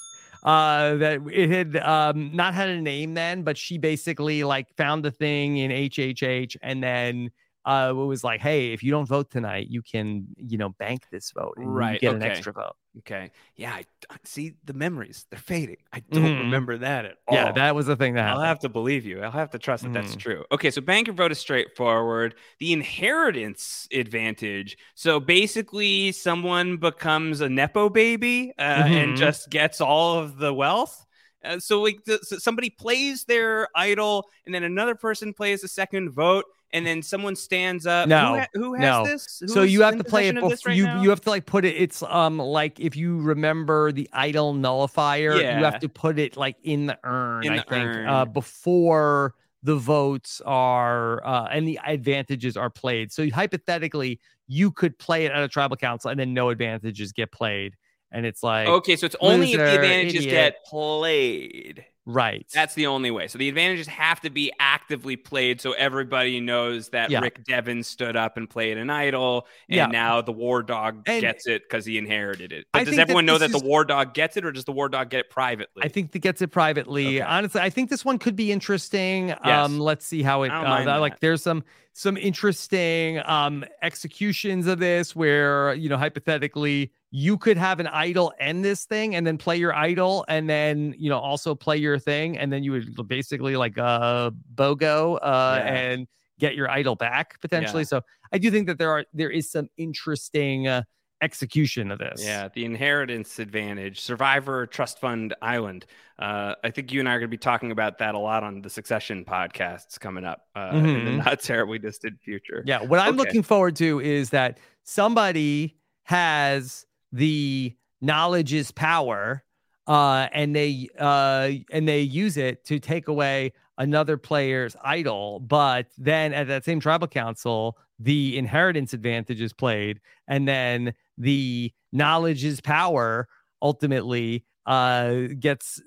Uh, that it had um not had a name then, but she basically like found the thing in HHH and then uh it was like, hey, if you don't vote tonight, you can you know bank this vote and you Right. get an extra vote. Okay. Yeah. I, I- see the memories. They're fading. I don't Mhm. remember that at all. Yeah, that was the thing that I'll happened. have to believe you. I'll have to trust that that's Mhm. true. Okay, so bank your vote is straightforward. The inheritance advantage. So basically, someone becomes a nepo baby uh, and Mhm. just gets all of the wealth. Uh, so like the, so somebody plays their idol, and then another person plays the second vote, and then someone stands up. No, who, ha- who has no. this? so you have to play it possession of this before right you now? you have to like put it. It's um like if you remember the idol nullifier, you have to put it like in the urn. In I the think uh, before the votes are uh, and the advantages are played. So hypothetically, you could play it at a tribal council and then no advantages get played, and it's like Okay, so it's only if the advantages idiot. get played. Right. That's the only way. So the advantages have to be actively played so everybody knows that Yeah. Rick Devens stood up and played an idol and Yeah. now the war dog And- gets it because he inherited it. I But does think that everyone know that is- the war dog gets it or does the war dog get it privately? I think that gets it privately. Honestly, I think this one could be interesting. Um, let's see how it. I Uh, like, there's some some interesting um executions of this where you know hypothetically you could have an idol end this thing and then play your idol and then you know also play your thing and then you would basically like uh bogo uh Yeah. and get your idol back potentially. So I do think that there are there is some interesting uh, execution of this. Yeah, the inheritance advantage, Survivor Trust Fund Island. Uh, I think you and I are going to be talking about that a lot on the Succession podcasts coming up uh, in the Mhm. not terribly distant future. Yeah, what I'm Okay. looking forward to is that somebody has the knowledge is power, uh, and they uh, and they use it to take away another player's idol. But then at that same tribal council, the inheritance advantage is played, and then the knowledge is power ultimately uh gets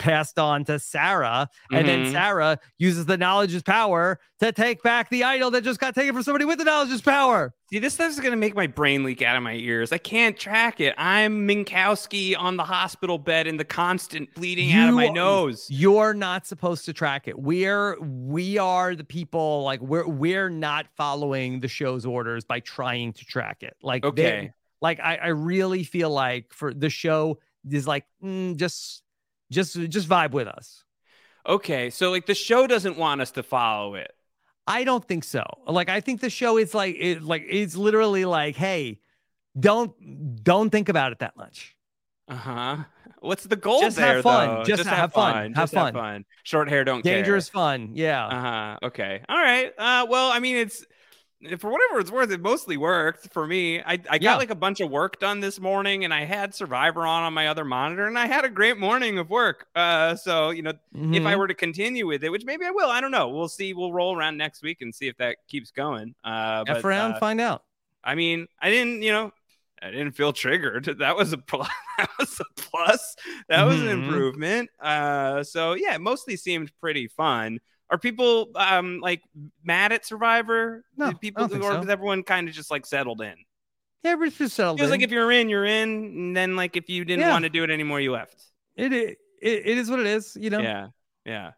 passed on to Sarah and then Mhm. Sarah uses the knowledge is power to take back the idol that just got taken from somebody with the knowledge is power. See, this stuff is going to make my brain leak out of my ears. I can't track it. I'm Minkowski on the hospital bed in the constant bleeding out of my nose. You're not supposed to track it. We're we are the people like we're we're not following the show's orders by trying to track it. Like they- Okay. Like I, I really feel like for the show is like mm, just just just vibe with us. Okay, so like the show doesn't want us to follow it. I don't think so. Like I think the show is like it like it's literally like, hey, don't don't think about it that much. Uh huh. What's the goal Just there? have fun. though? Just have fun. Have Just have fun. fun. Short hair don't care. Dangerous care. fun. Yeah. Uh huh. Okay. All right. Uh. Well, I mean, it's for whatever it's worth. It mostly worked for me. I I got Yeah. like a bunch of work done this morning, and I had Survivor on on my other monitor, and I had a great morning of work. Uh. So you know, if I Mhm. were to continue with it, which maybe I will, I don't know. We'll see. We'll roll around next week and see if that keeps going. Uh. F around, uh, find out. I mean, I didn't, you know, I didn't feel triggered. That was a plus. That was a plus. That was an Mhm. improvement. Uh, so yeah, it mostly seemed pretty fun. Are people um like mad at Survivor? No, Did people or so. everyone kind of just like settled in? Yeah, everybody's just settled Feels in. like if you're in, you're in, and then like if you didn't Yeah. want to do it anymore, you left. it, it it is what it is, you know. Yeah, yeah.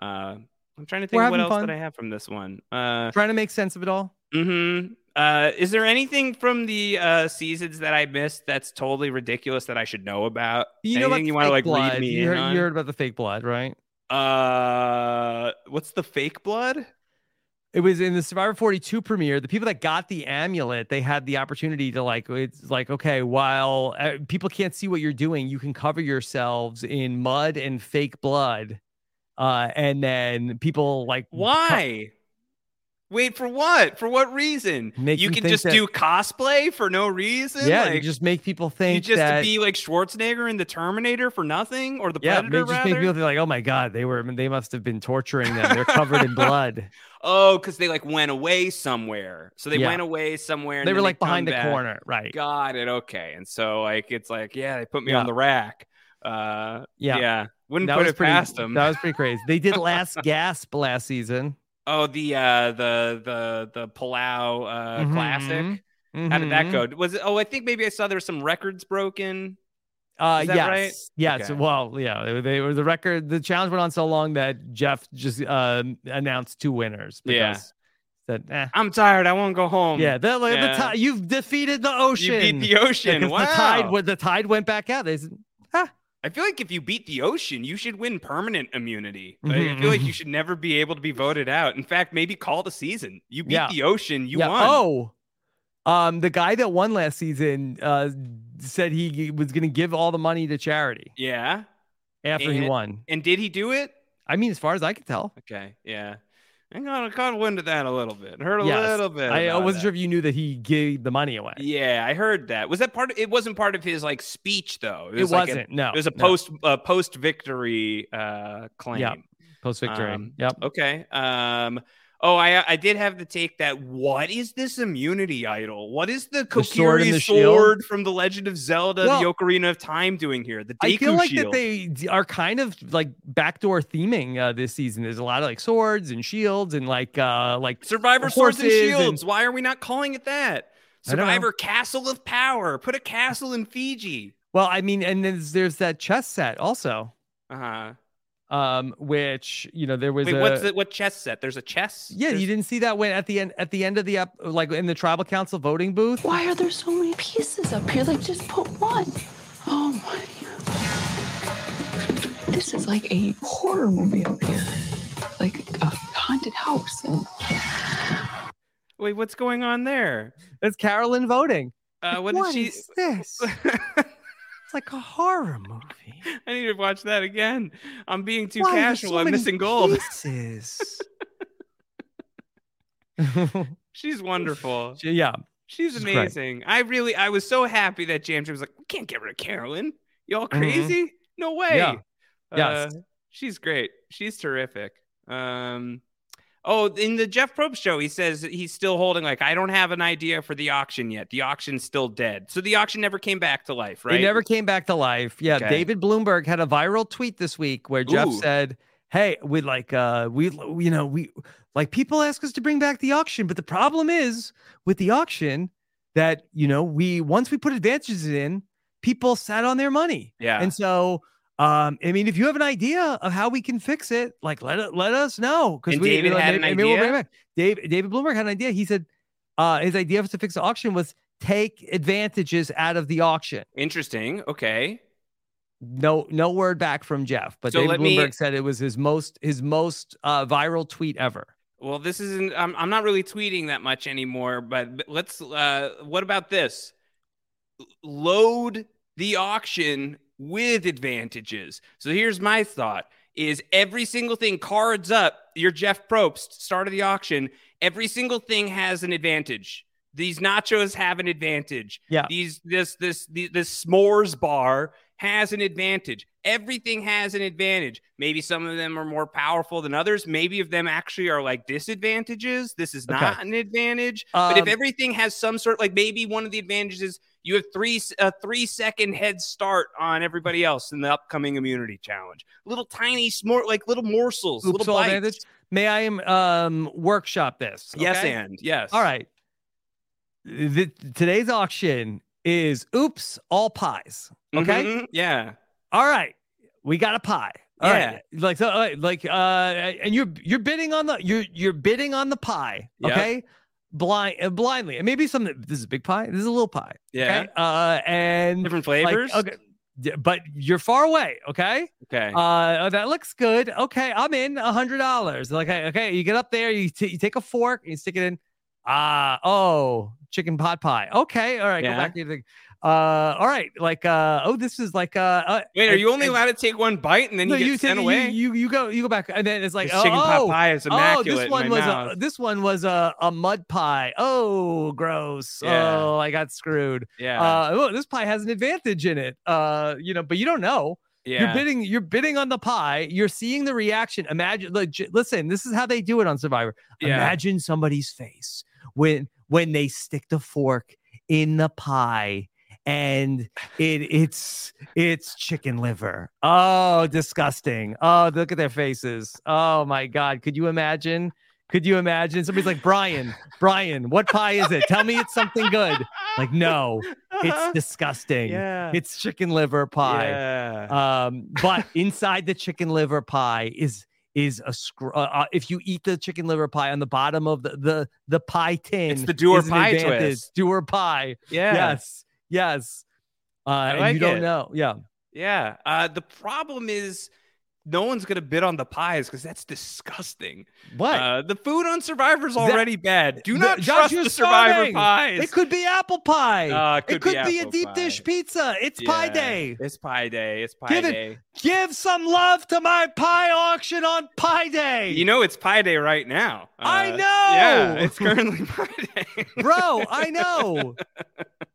Uh, I'm trying to think what else fun. did I have from this one. Uh, Trying to make sense of it all. Mm-hmm. Uh, is there anything from the uh, seasons that I missed that's totally ridiculous that I should know about? You know Anything you want to like blood. read me you in heard, you heard about the fake blood, right? Uh, what's the fake blood? It was in the Survivor 42 premiere. The people that got the amulet, they had the opportunity to like, it's like, okay, while uh, people can't see what you're doing, you can cover yourselves in mud and fake blood. Uh, and then people like, Why? Wait for what? For what reason? Make you can just that- do cosplay for no reason. yeah, like, you just make people think you just that, be like Schwarzenegger in the Terminator for nothing, or the yeah, Predator make, just rather. make people think like, oh my God, they were, they must have been torturing them. They're covered in blood. Oh, because they like went away somewhere. So they Yeah. went away somewhere. and They were like come behind the back. corner, right? Got it. Okay. And so like it's like yeah, they put me Yeah. on the rack. Uh, Yeah. yeah. Wouldn't That put it pretty, past them. That was pretty crazy. They did Last Gasp last season. Oh, the uh, the the the Palau uh, Mhm. classic. How did that Mhm. go? Was it? Oh, I think maybe I saw there were some records broken. Uh, Is that yes, right? yes. Okay. Well, yeah, they- were the record. The challenge went on so long that Jeff just uh, announced two winners. Yeah. Because said, eh. I'm tired. I won't go home. yeah, the, like, Yeah. the ti- you've defeated the ocean. You beat the ocean. 'cause wow. The tide, the tide went back out. They said, I feel like if you beat the ocean, you should win permanent immunity. Like, I feel like mhm. you should never be able to be voted out. In fact, maybe call the season. You beat Yeah. the ocean, you yeah. won. Oh, um, the guy that won last season uh, said he was going to give all the money to charity yeah. after he won. And did he do it? I mean, as far as I can tell. Okay. Yeah. I got I caught wind of that a little bit. Heard a Yes. little bit. I, I wasn't that. sure if you knew that he gave the money away. Yeah, I heard that. Was that part of it? Wasn't part of his like speech though. It was like wasn't, no, it was a no. post uh, post victory uh, claim. Yeah, post victory. Um, yep. Okay. Um. Oh, I I did have the take that what is this immunity idol? What is the The sword the sword, from the Legend of Zelda, Well, the Ocarina of Time doing here? The Deku I feel like shield. that they are kind of like backdoor theming uh, this season. There's a lot of like swords and shields and like uh like Survivor swords and shields. Why are we not calling it that? I don't know. Survivor Castle of Power. Put a castle in Fiji. Well, I mean, and there's there's that chess set also, Uh huh. Um, which you know there was Wait, a what's the, what chess set? There's a chess. yeah. You didn't see that when at the end at the end of the up like in the tribal council voting booth. Why are there so many pieces up here? Like, just put one. Oh my. This is like a horror movie up here. Like a haunted house. And Wait, what's going on there? It's Carolyn voting. Uh, what What did she? is this? It's like a horror movie. I need to watch that again. I'm being too Why casual. so I'm missing gold. She's wonderful. yeah, She's she's great. amazing. I really, I was so happy that James was like, we can't get rid of Carolyn. Y'all Mhm. crazy? No way. Yeah. Yes. Uh, she's great. She's terrific. Um, oh, in the Jeff Probst show, he says he's still holding like, I don't have an idea for the auction yet. The auction's still dead. So the auction never came back to life, right? It never came back to life. Yeah, Okay. David Bloomberg had a viral tweet this week where Jeff Ooh. said, "Hey, we like uh we you know, we like people ask us to bring back the auction, but the problem is with the auction that, you know, we once we put advantages in, people sat on their money. Yeah. And so um, I mean, if you have an idea of how we can fix it, like let it let us know. Because we David had an maybe- maybe we'll bring it idea? back. Dave, David Bloomberg had an idea. He said uh, his idea was to fix the auction was take advantages out of the auction. Interesting. Okay. No, no word back from Jeff, but So David let me- Bloomberg said it was his most his most uh, viral tweet ever. Well, this isn't. I'm, I'm not really tweeting that much anymore. But but let's. Uh, what about this? Load the auction with advantages. So here's my thought: is every single thing cards up. Your Jeff Probst start of the auction. Every single thing has an advantage. These nachos have an advantage. Yeah. These this this the- this s'mores bar has an advantage. Everything has an advantage. Maybe some of them are more powerful than others. Maybe of them actually are like disadvantages. This is not Okay. an advantage. but if Um, everything has some sort, like maybe one of the advantages you have three a three second head start on everybody else in the upcoming immunity challenge. Little tiny small like little morsels, Oops, little bites. advantage. May I um workshop this? Yes, and yes. All right. The, today's auction is oops, all pies. Okay. Mhm, Yeah. All right. We got a pie. All Yeah. right. Like so like uh and you're you're bidding on the you're you're bidding on the pie. Yep. Blind uh, blindly. And maybe some this is a big pie. This is a little pie. Yeah. Okay. Uh and Different like, flavors? okay. But you're far away, okay? Okay. Uh, that looks good. Okay, I'm in a hundred dollars. Like, okay, okay, you get up there, you, t- you take a fork, and you stick it in. Ah, oh, chicken pot pie. Okay, all right, Yeah. go back to. Uh, all right, like, uh, oh, this is like, uh, uh Wait, are and- you only and- allowed to take one bite and then no, you get you sent away? You, you you go you go back, and then it's like, This oh, chicken pot pie is oh, this one was mouth. a this one was a, a mud pie. Oh, gross. Yeah. Oh, I got screwed. Yeah. Uh, oh, this pie has an advantage in it. Uh, you know, but you don't know. Yeah. You're bidding. You're bidding on the pie. You're seeing the reaction. Imagine. J- listen. This is how they do it on Survivor. Yeah. Imagine somebody's face when when they stick the fork in the pie and it it's it's chicken liver. Oh, disgusting. Oh, look at their faces. Oh my god. Could you imagine? Could you imagine? Somebody's like, Brian, Brian, what pie is it? Tell me it's something good. Like, no, it's disgusting. Yeah. It's chicken liver pie. Yeah. Um, but inside the chicken liver pie is is a scr- uh, uh, if you eat the chicken liver pie on the bottom of the the the pie tin, It's the do or is an pie twist. Do or pie. Yeah. Yes. Yes. Uh, and like you don't it. know. Yeah. Yeah. Uh, the problem is no one's gonna bid on the pies because that's disgusting. What? Uh, the food on Survivor is That- already bad. Do not Josh, trust the Survivor starving. pies. It could be apple pie. Uh, it it could could be be, a deep pie. dish pizza. It's pie day. It's pie day. It's pie Give day. it. Give some love to my pie auction on Pie Day. You know it's pie day right now. I Uh, know. Yeah, it's currently pie day. Bro, I know.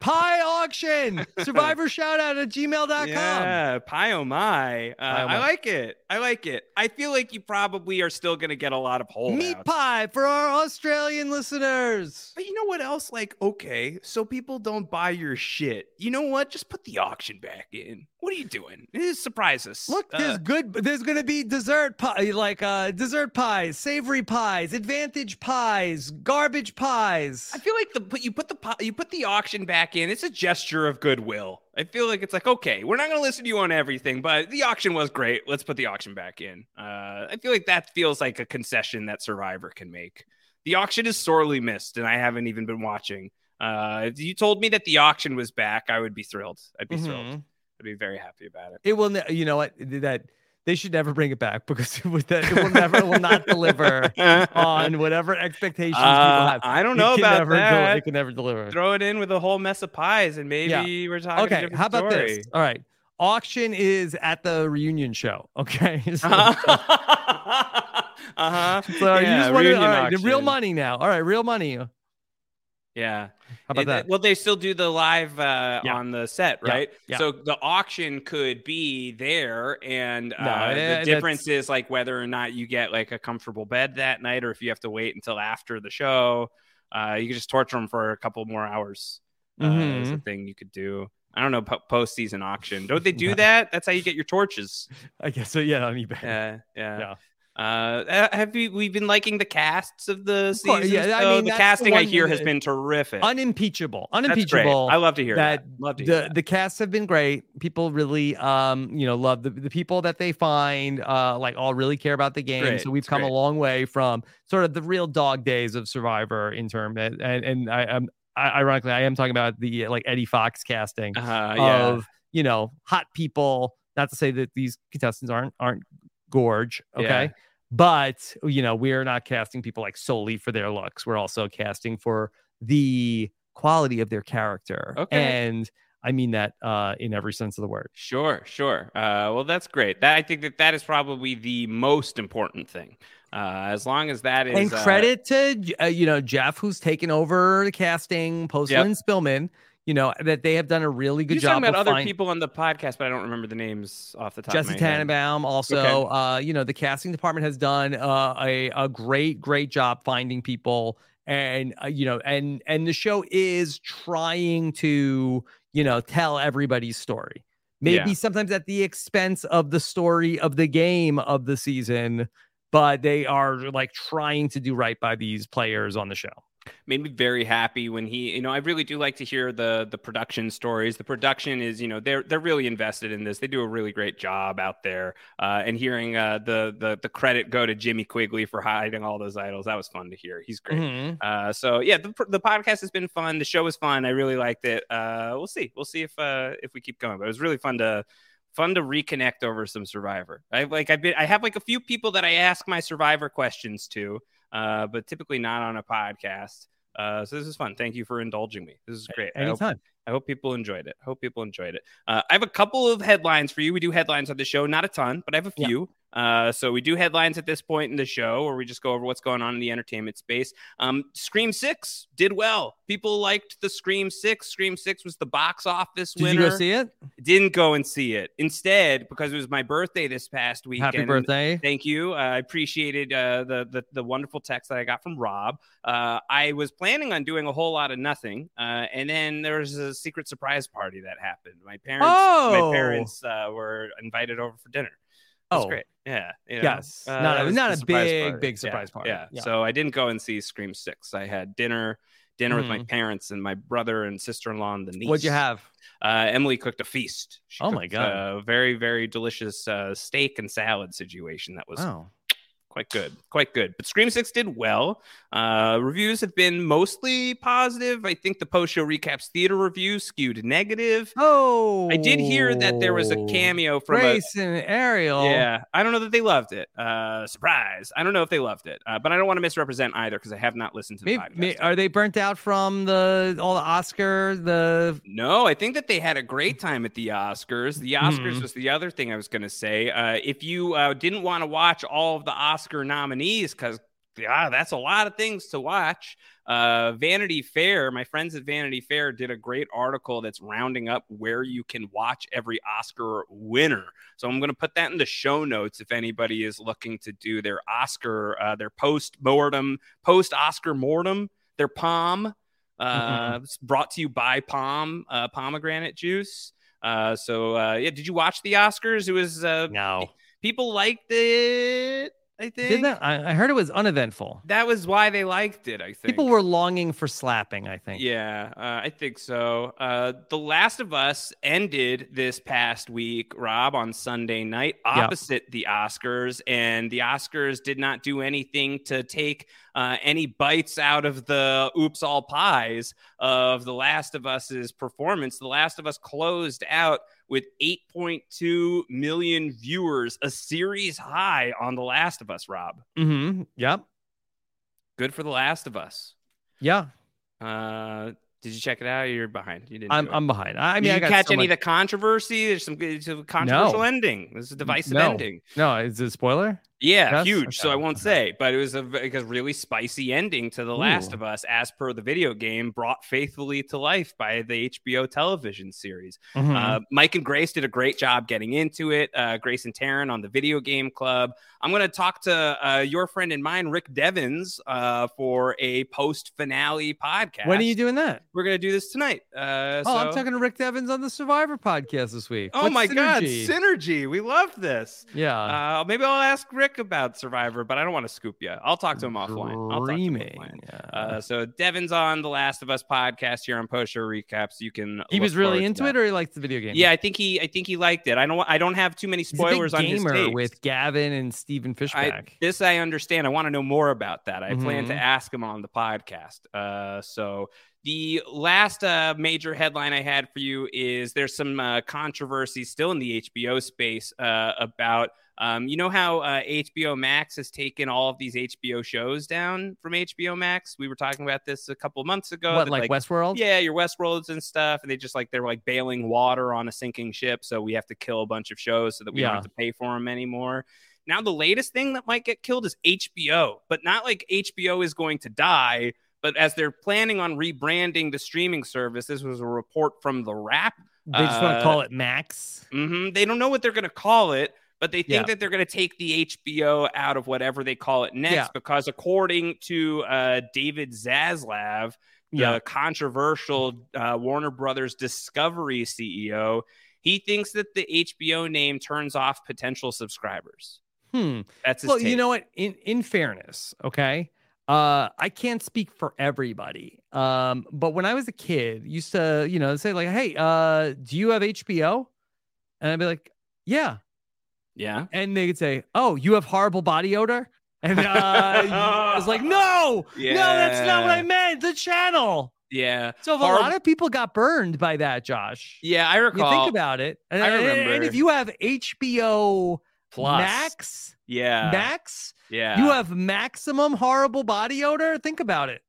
Pie auction. Survivor shout out at gmail.com. Yeah, pie oh my. Uh, oh I like it. I like it. I feel like you probably are still gonna get a lot of holdouts. Meat pie for our Australian listeners. But you know what else? Like, okay, so people don't buy your shit. You know what? Just put the auction back in. What are you doing? Eh, Surprise us. Look, there's Uh, good. There's gonna be dessert pie, like uh, dessert pies, savory pies, advantage pies, garbage pies. I feel like the put you put the you put the auction back in. It's a gesture of goodwill. I feel like it's like okay, we're not going to listen to you on everything, but the auction was great. Let's put the auction back in. Uh, I feel like that feels like a concession that Survivor can make. The auction is sorely missed, and I haven't even been watching. Uh, if you told me that the auction was back, I would be thrilled. I'd be thrilled. Mhm. I'd be very happy about it. It will. You know what? That they should never bring it back because it, would, it will never it will not deliver on whatever expectations people Uh, have. I don't know about that. it can never deliver. Throw it in with a whole mess of pies, and maybe Yeah. we're talking. Okay, how about story. this? All right, auction is at the reunion show. Okay, so, uh-huh. so you Yeah, just want to, all right, the real money now. All right, real money. How Yeah. about It- that? Well, they still do the live uh, Yeah. on the set, right? yeah. So the auction could be there, and uh, No, the difference is like whether or not you get like a comfortable bed that night, or if you have to wait until after the show. Uh, you can just torture them for a couple more hours. Uh, is a thing you could do. I don't know po- post season auction. Don't they do that? That's how you get your torches. I guess so. Yeah, on eBay. Yeah, yeah. Yeah. Uh, have you? We've been liking the casts of the seasons. yeah, I mean, the that's the casting I hear has been terrific. unimpeachable unimpeachable I love to hear that. that Love to the that. the casts have been great people really um you know love the, the people that they find uh like all really care about the game great. so we've It's come great. a long way from sort of the real dog days of survivor in term and and, and i am ironically i am talking about the like eddie fox casting Uh, yeah. of you know, hot people. Not to say that these contestants aren't aren't gorge, okay? Yeah. But you know, we're not casting people like solely for their looks. We're also casting for the quality of their character. Okay. And I mean that uh in every sense of the word. Sure, sure. Uh, well, that's great. That I think that that is probably the most important thing. Uh, as long as that is and uh, credit to uh, you know Jeff, who's taken over the casting post Yep. Lynne Spillman. You know that they have done a really good You're job. talking about other find- people on the podcast, but I don't remember the names off the top. Jesse of my head. Tannenbaum, also, Okay. uh, you know, the casting department has done uh, a a great, great job finding people, and uh, you know, and and the show is trying to, you know, tell everybody's story. Maybe Yeah. sometimes at the expense of the story of the game of the season, but they are like trying to do right by these players on the show. Made me very happy when he you know i really do like to hear the the production stories. The production is you know they're they're really invested in this. They do a really great job out there. Uh, and hearing uh, the the the credit go to jimmy quigley for hiding all those idols that was fun to hear. He's great. Mhm. uh, so yeah the, the podcast has been fun. The show was fun. I really liked it. Uh, we'll see. We'll see if uh, if we keep going. But it was really fun to fun to reconnect over some survivor. I like i've been i have like a few people that i ask my survivor questions to uh, but typically not on a podcast. Uh, so this is fun. Thank you for indulging me. This is great. I hope, Anytime. I hope people enjoyed it. Hope people enjoyed it. Uh, I have a couple of headlines for you. We do headlines on the show, not a ton, but I have a Yeah. few. Uh, so we do headlines at this point in the show, where we just go over what's going on in the entertainment space. Um, Scream Six did well. People liked the Scream Six. Scream Six was the box office Did winner. you go see it? Didn't go and see it. Instead, because it was my birthday this past week. Happy birthday. Thank you. Uh, I appreciated uh, the, the the wonderful text that I got from Rob. Uh, I was planning on doing a whole lot of nothing, uh, and then there was a secret surprise party that happened. My parents, Oh. my parents uh, were invited over for dinner. That's Oh. great. Yeah. you know, Yes. uh, Not a- not a big, party. big Yeah, surprise party. Yeah. Yeah. So I didn't go and see Scream Six. I had dinner, dinner with my Mhm. parents and my brother and sister in law and the niece. What'd you have? Uh, Emily cooked a feast. She Oh my God. A very, very delicious uh, steak and salad situation that was Oh. Quite good. Quite good. But Scream 6 did well. Uh, reviews have been mostly positive. I think the post show recaps theater review skewed negative. Oh, I did hear that there was a cameo from a, and Ariel. yeah, I don't know that they loved it. Uh, surprise! I don't know if they loved it, uh, but I don't want to misrepresent either because I have not listened to the Maybe, may- are they burnt out from the all the Oscar the No, I think that they had a great time at the Oscars. The Oscars Mhm. was the other thing I was going to say. Uh, if you uh, didn't want to watch all of the Oscar nominees, because yeah, that's a lot of things to watch. Uh, Vanity Fair, my friends at Vanity Fair did a great article that's rounding up where you can watch every Oscar winner. So I'm going to put that in the show notes if anybody is looking to do their Oscar, uh, their post mortem, post Oscar mortem, their palm. Uh, it's brought to you by Palm uh, pomegranate juice. Uh, so uh, yeah, did you watch the Oscars? It was uh, no. People liked it. I think Did that? I, I heard it was uneventful. that was why they liked it. I think People were longing for slapping. I think. Yeah, uh, I think so. Uh, the Last of Us ended this past week, Rob, on Sunday night, opposite the Oscars, and the Oscars did not do anything to take uh, any bites out of the oops all pies of The Last of Us's performance. The Last of Us closed out with 8.2 million viewers, a series high on The Last of Us, Rob. Mm-hmm. Yep. Good for The Last of Us. Yeah. Uh, did you check it out? You're behind. You didn't. I'm. I'm behind. I I mean, Did I you got catch so any much- of the controversy? There's some controversial No. ending. This is a divisive no. ending. No, is it a spoiler? Yeah, huge. So I won't say, but it was a, like a really spicy ending to The Last Ooh. of Us, as per the video game, brought faithfully to life by the HBO television series. Mhm. Uh, Mike and Grace did a great job getting into it. Uh, Grace and Taryn on the Video Game Club. I'm going to talk to uh, your friend and mine, Rick Devens, uh, for a post finale podcast. When are you doing that? We're going to do this tonight. Uh, Oh, I'm talking to Rick Devens on the Survivor podcast this week. Oh What's my God, Synergy? synergy! We love this. Yeah. Uh, maybe I'll ask Rick about Survivor, but I don't want to scoop you. I'll talk to him offline. I'll talk to him offline. Uh, so Devens on the Last of Us podcast here on Post Show Recaps. You can. He was really into it, or he liked the video game. Yeah, I think he. I think he liked it. I don't. I don't have too many He's a big spoilers on his gamer with Gavin and Stephen Fishbach. I, this I understand. I want to know more about that. I plan to Mhm. ask him on the podcast. Uh, so The last uh, major headline I had for you is there's some uh, controversy still in the HBO space uh, about, um, you know, how uh, HBO Max has taken all of these HBO shows down from HBO Max. We were talking about this a couple of months ago. What, that, like Westworld? Yeah, your Westworlds and stuff. And they just like, they're like bailing water on a sinking ship. So we have to kill a bunch of shows so that we Yeah. don't have to pay for them anymore. Now, the latest thing that might get killed is HBO, but not like HBO is going to die. But as they're planning on rebranding the streaming service, this was a report from The Wrap. They just want to call it Max. hmm They don't know what they're going to call it, but they think Yeah. that they're going to take the HBO out of whatever they call it next Yeah. because, according to uh, David Zaslav, the Yeah. controversial uh, Warner Brothers Discovery CEO, he thinks that the HBO name turns off potential subscribers. Hmm. That's well, you know what? In in fairness, okay. Uh, I can't speak for everybody. Um, but when I was a kid, used to, you know, say like, "Hey, uh, do you have HBO?" And I'd be like, "Yeah." Yeah. And they could say, "Oh, you have horrible body odor." And uh, I was like, "No, no, that's not what I meant. The channel." Yeah. So if Horrib- a lot of people got burned by that, Josh. Yeah, I You recall. think about it. And, I remember. and if you have HBO Plus. Max, yeah. Max, Yeah. you have maximum horrible body odor. Think about it.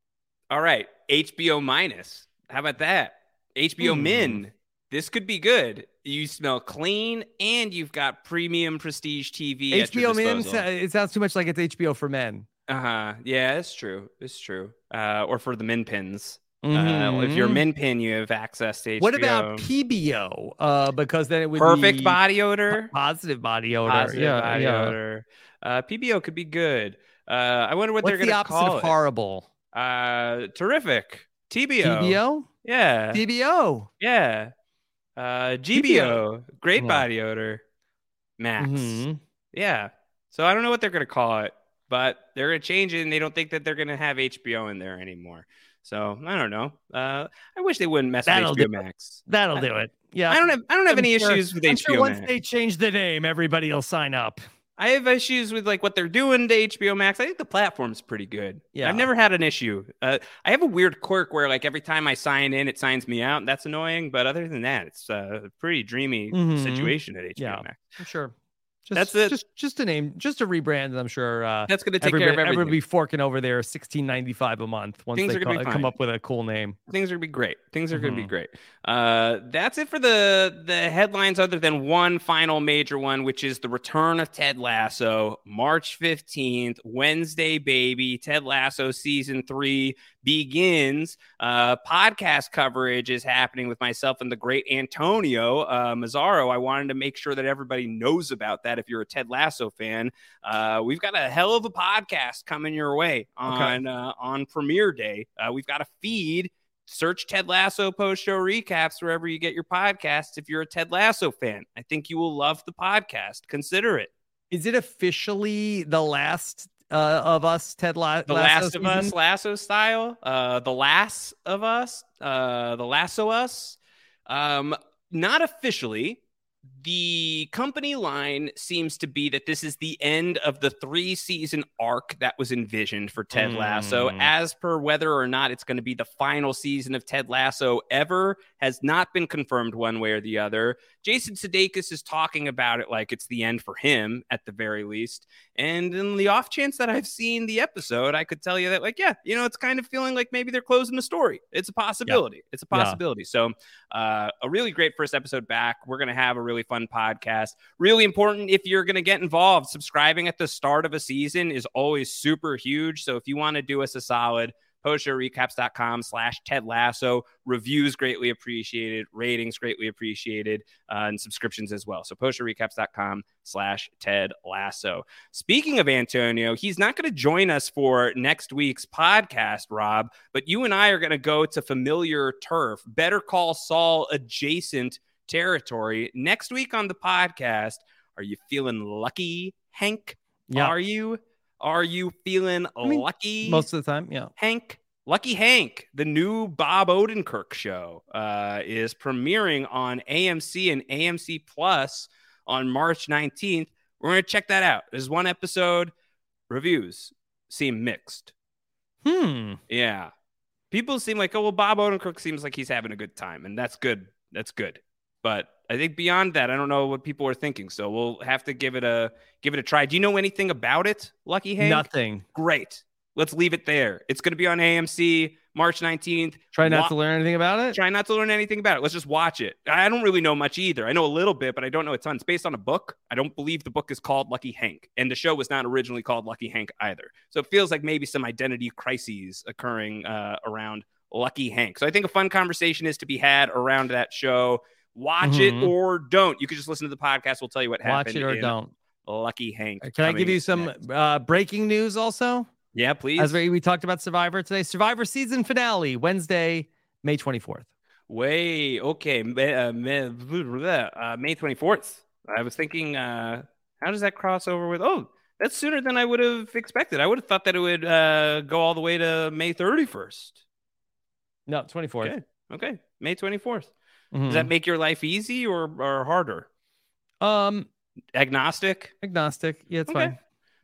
All right. HBO minus. How about that? HBO Hmm. min. This could be good. You smell clean and you've got premium prestige TV. at your HBO men, it sounds too much like it's HBO for men. Uh huh. Yeah, it's true. It's true. Uh, or for the min pins. Uh, if you're min pin, you have access to HBO. What about PBO? Uh, because then it would perfect be body odor? po- positive body odor. Positive yeah, body yeah. odor. Uh, PBO could be good. Uh, I wonder what What's they're going to call it. What's the opposite call of it. horrible? Uh, terrific. TBO. TBO? Yeah. TBO. Yeah. Uh, GBO. Great body odor. Max. Mhm. Yeah. So I don't know what they're going to call it, but they're going to change it and they don't think that they're going to have HBO in there anymore. So I don't know. Uh, I wish they wouldn't mess That'll with HBO it. Max. That'll do it. Yeah. I don't have I don't have I'm any sure- issues with I'm HBO sure once Max. they change the name, everybody will sign up. I have issues with like what they're doing to HBO Max. I think the platform's pretty good. Yeah. I've never had an issue. Uh, I have a weird quirk where like every time I sign in, it signs me out. That's annoying. But other than that, it's uh, a pretty dreamy Mhm. situation at HBO Yeah. Max. I'm sure. Just, That's it. Just, just a name, just a rebrand. I'm sure uh, That's gonna take care of everybody- everything. Everybody be forking over there, sixteen ninety five a month once Things they are gonna co- come up with a cool name. Things are gonna be great. Things are gonna be Mhm. great. Uh, that's it for the the headlines. Other than one final major one, which is the return of Ted Lasso, March fifteenth, Wednesday, baby. Ted Lasso season three begins. Uh, podcast coverage is happening with myself and the great Antonio uh, Mazzaro. I wanted to make sure that everybody knows about that. If you're a Ted Lasso fan, uh, we've got a hell of a podcast coming your way on uh, on premiere day. Uh, we've got a feed. Search Ted Lasso post show recaps wherever you get your podcasts. If you're a Ted Lasso fan, I think you will love the podcast. Consider it. Is it officially the last uh, of us, Ted La- The Lasso Last of Us? Lasso style. Uh, the Last of Us. Uh, the Lasso Us. Um, not officially. The company line seems to be that this is the end of the three season arc that was envisioned for Ted Lasso. Mm. As per whether or not it's going to be the final season of Ted Lasso ever has not been confirmed one way or the other. Jason Sudeikis is talking about it like it's the end for him at the very least. And in the off chance that I've seen the episode, I could tell you that, like, yeah, you know, it's kind of feeling like maybe they're closing the story. It's a possibility. It's a Yeah. possibility. So, uh, a really great first episode back. We're going to have a really fun podcast. Really important if you're going to get involved. Subscribing at the start of a season is always super huge. So, if you want to do us a solid, postshowrecaps.com slash Ted Lasso. Reviews greatly appreciated, ratings greatly appreciated, uh, and subscriptions as well. So postshowrecaps.com slash Ted Lasso. Speaking of Antonio, he's not going to join us for next week's podcast, Rob, but you and I are going to go to familiar turf, Better Call Saul adjacent territory. Next week on the podcast, are you feeling lucky, Hank? Yeah. Are you? Are you feeling mean, lucky? Most of the time, yeah. Hank, Lucky Hank, the new Bob Odenkirk show, uh, is premiering on AMC and AMC Plus on March 19th. We're going to check that out. There's one episode. Reviews seem mixed. Hmm. Yeah. People seem like, oh well, Bob Odenkirk seems like he's having a good time, and that's good. That's good. But I think beyond that, I don't know what people are thinking. So we'll have to give it a give it a try. Do you know anything about it, Lucky Hank? Nothing. Great. Let's leave it there. It's going to be on AMC March 19th. Try not Wa- to learn anything about it. Try not to learn anything about it. Let's just watch it. I don't really know much either. I know a little bit, but I don't know a ton. It's based on a book. I don't believe the book is called Lucky Hank, and the show was not originally called Lucky Hank either. So it feels like maybe some identity crises occurring uh, around Lucky Hank. So I think a fun conversation is to be had around that show. Watch Mhm. it or don't. You could just listen to the podcast. We'll tell you what happened. Watch it or don't. Lucky Hank. Can I give you some uh, breaking news also? Yeah, please. As we, we talked about Survivor today, Survivor season finale Wednesday, May 24th. Way okay, May, uh, May, uh, May 24th. I was thinking, uh, how does that cross over with? Oh, that's sooner than I would have expected. I would have thought that it would uh, go all the way to May 31st. No, 24th. Okay, okay, May 24th. Mhm. Does that make your life easy or or harder? Um, agnostic. Agnostic. Yeah, it's Okay. fine.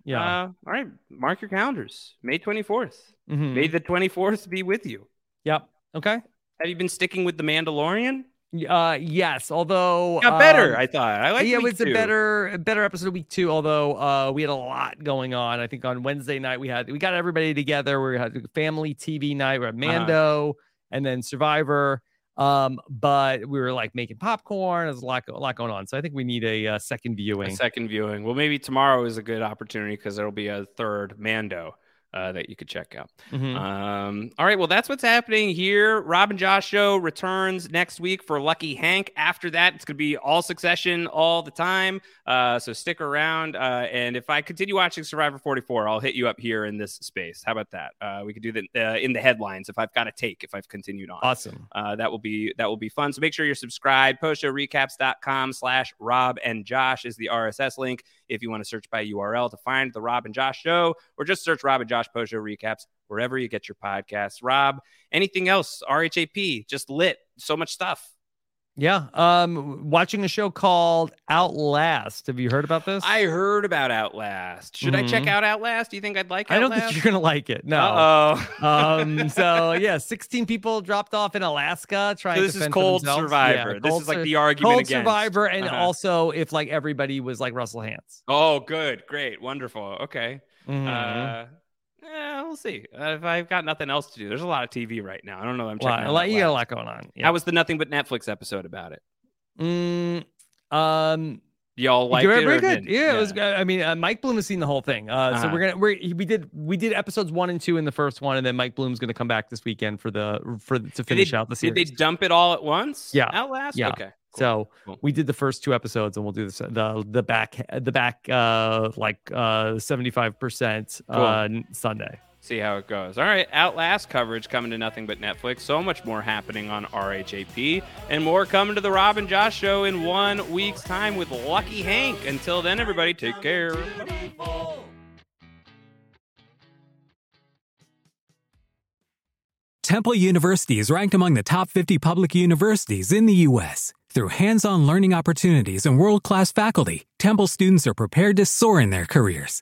Yeah. Uh, all right. Mark your calendars. May 24th. Mhm. May the 24th be with you. Yep. Okay. Have you been sticking with the Mandalorian? Uh, yes. Although Got better, um, I thought. I like. yeah, it was a two. better, a better episode of week two. Although uh, we had a lot going on. I think on Wednesday night we had we got everybody together. We had family TV night. We had Uh-huh. Mando and then Survivor. Um, but we were like making popcorn. There's a lot, a lot going on. So I think we need a, uh second viewing. A second viewing. Well, maybe tomorrow is a good opportunity because there'll be a third Mando uh, that you could check out. Mhm. Um, all right. Well, that's what's happening here. Rob and Josh show returns next week for Lucky Hank. After that, it's going to be all succession all the time. Uh, so stick around. Uh, and if I continue watching Survivor 44, I'll hit you up here in this space. How about that? Uh, we could do that uh, in the headlines if I've got a take, if I've continued on. Awesome. Uh, that will be that will be fun. So make sure you're subscribed. Postshowrecaps.com slash Rob and Josh is the RSS link if you want to search by URL to find the Rob and Josh show, or just search Rob and Josh Show Recaps wherever you get your podcasts. Rob, anything else? RHAP, just lit. So much stuff. Yeah. Um, watching a show called Outlast. Have you heard about this? I heard about Outlast. Should I check Mhm. out Outlast? Do you think I'd like I don't think you're gonna like it. No. Uh-oh. um. So yeah, 16 people dropped off in Alaska trying So to this is cold. Survivor. Yeah, This cold is like the argument cold against. Survivor, and Uh-huh. also if like everybody was like Russell Hantz. Oh, good, great, wonderful. Okay. Mhm. Uh, yeah, we'll see. Uh, if I've got nothing else to do, there's a lot of TV right now. I don't know. I'm Well, checking. out like, you got a lot going on. Yeah. How was the Nothing But Netflix episode about it? Mm, um. Y'all liked very, it? very good. didn't? Yeah, it was. good. I mean, uh, Mike Bloom has seen the whole thing. Uh, so Uh-huh. we're gonna we we did we did episodes one and two in the first one, and then Mike Bloom's gonna come back this weekend for the for to finish they, out the series. did they dump it all at once? Yeah. Outlast. Yeah. Okay. So cool. we did the first two episodes, and we'll do the the the back the back uh like uh seventy five percent Cool. uh Sunday. See how it goes. All right, Outlast coverage coming to nothing but Netflix. So much more happening on RHAP, and more coming to the Rob and Josh show in one week's time with Lucky Hank. Until then, everybody, take care. Temple University is ranked among the top 50 public universities in the U.S. Through hands-on learning opportunities and world-class faculty, Temple students are prepared to soar in their careers.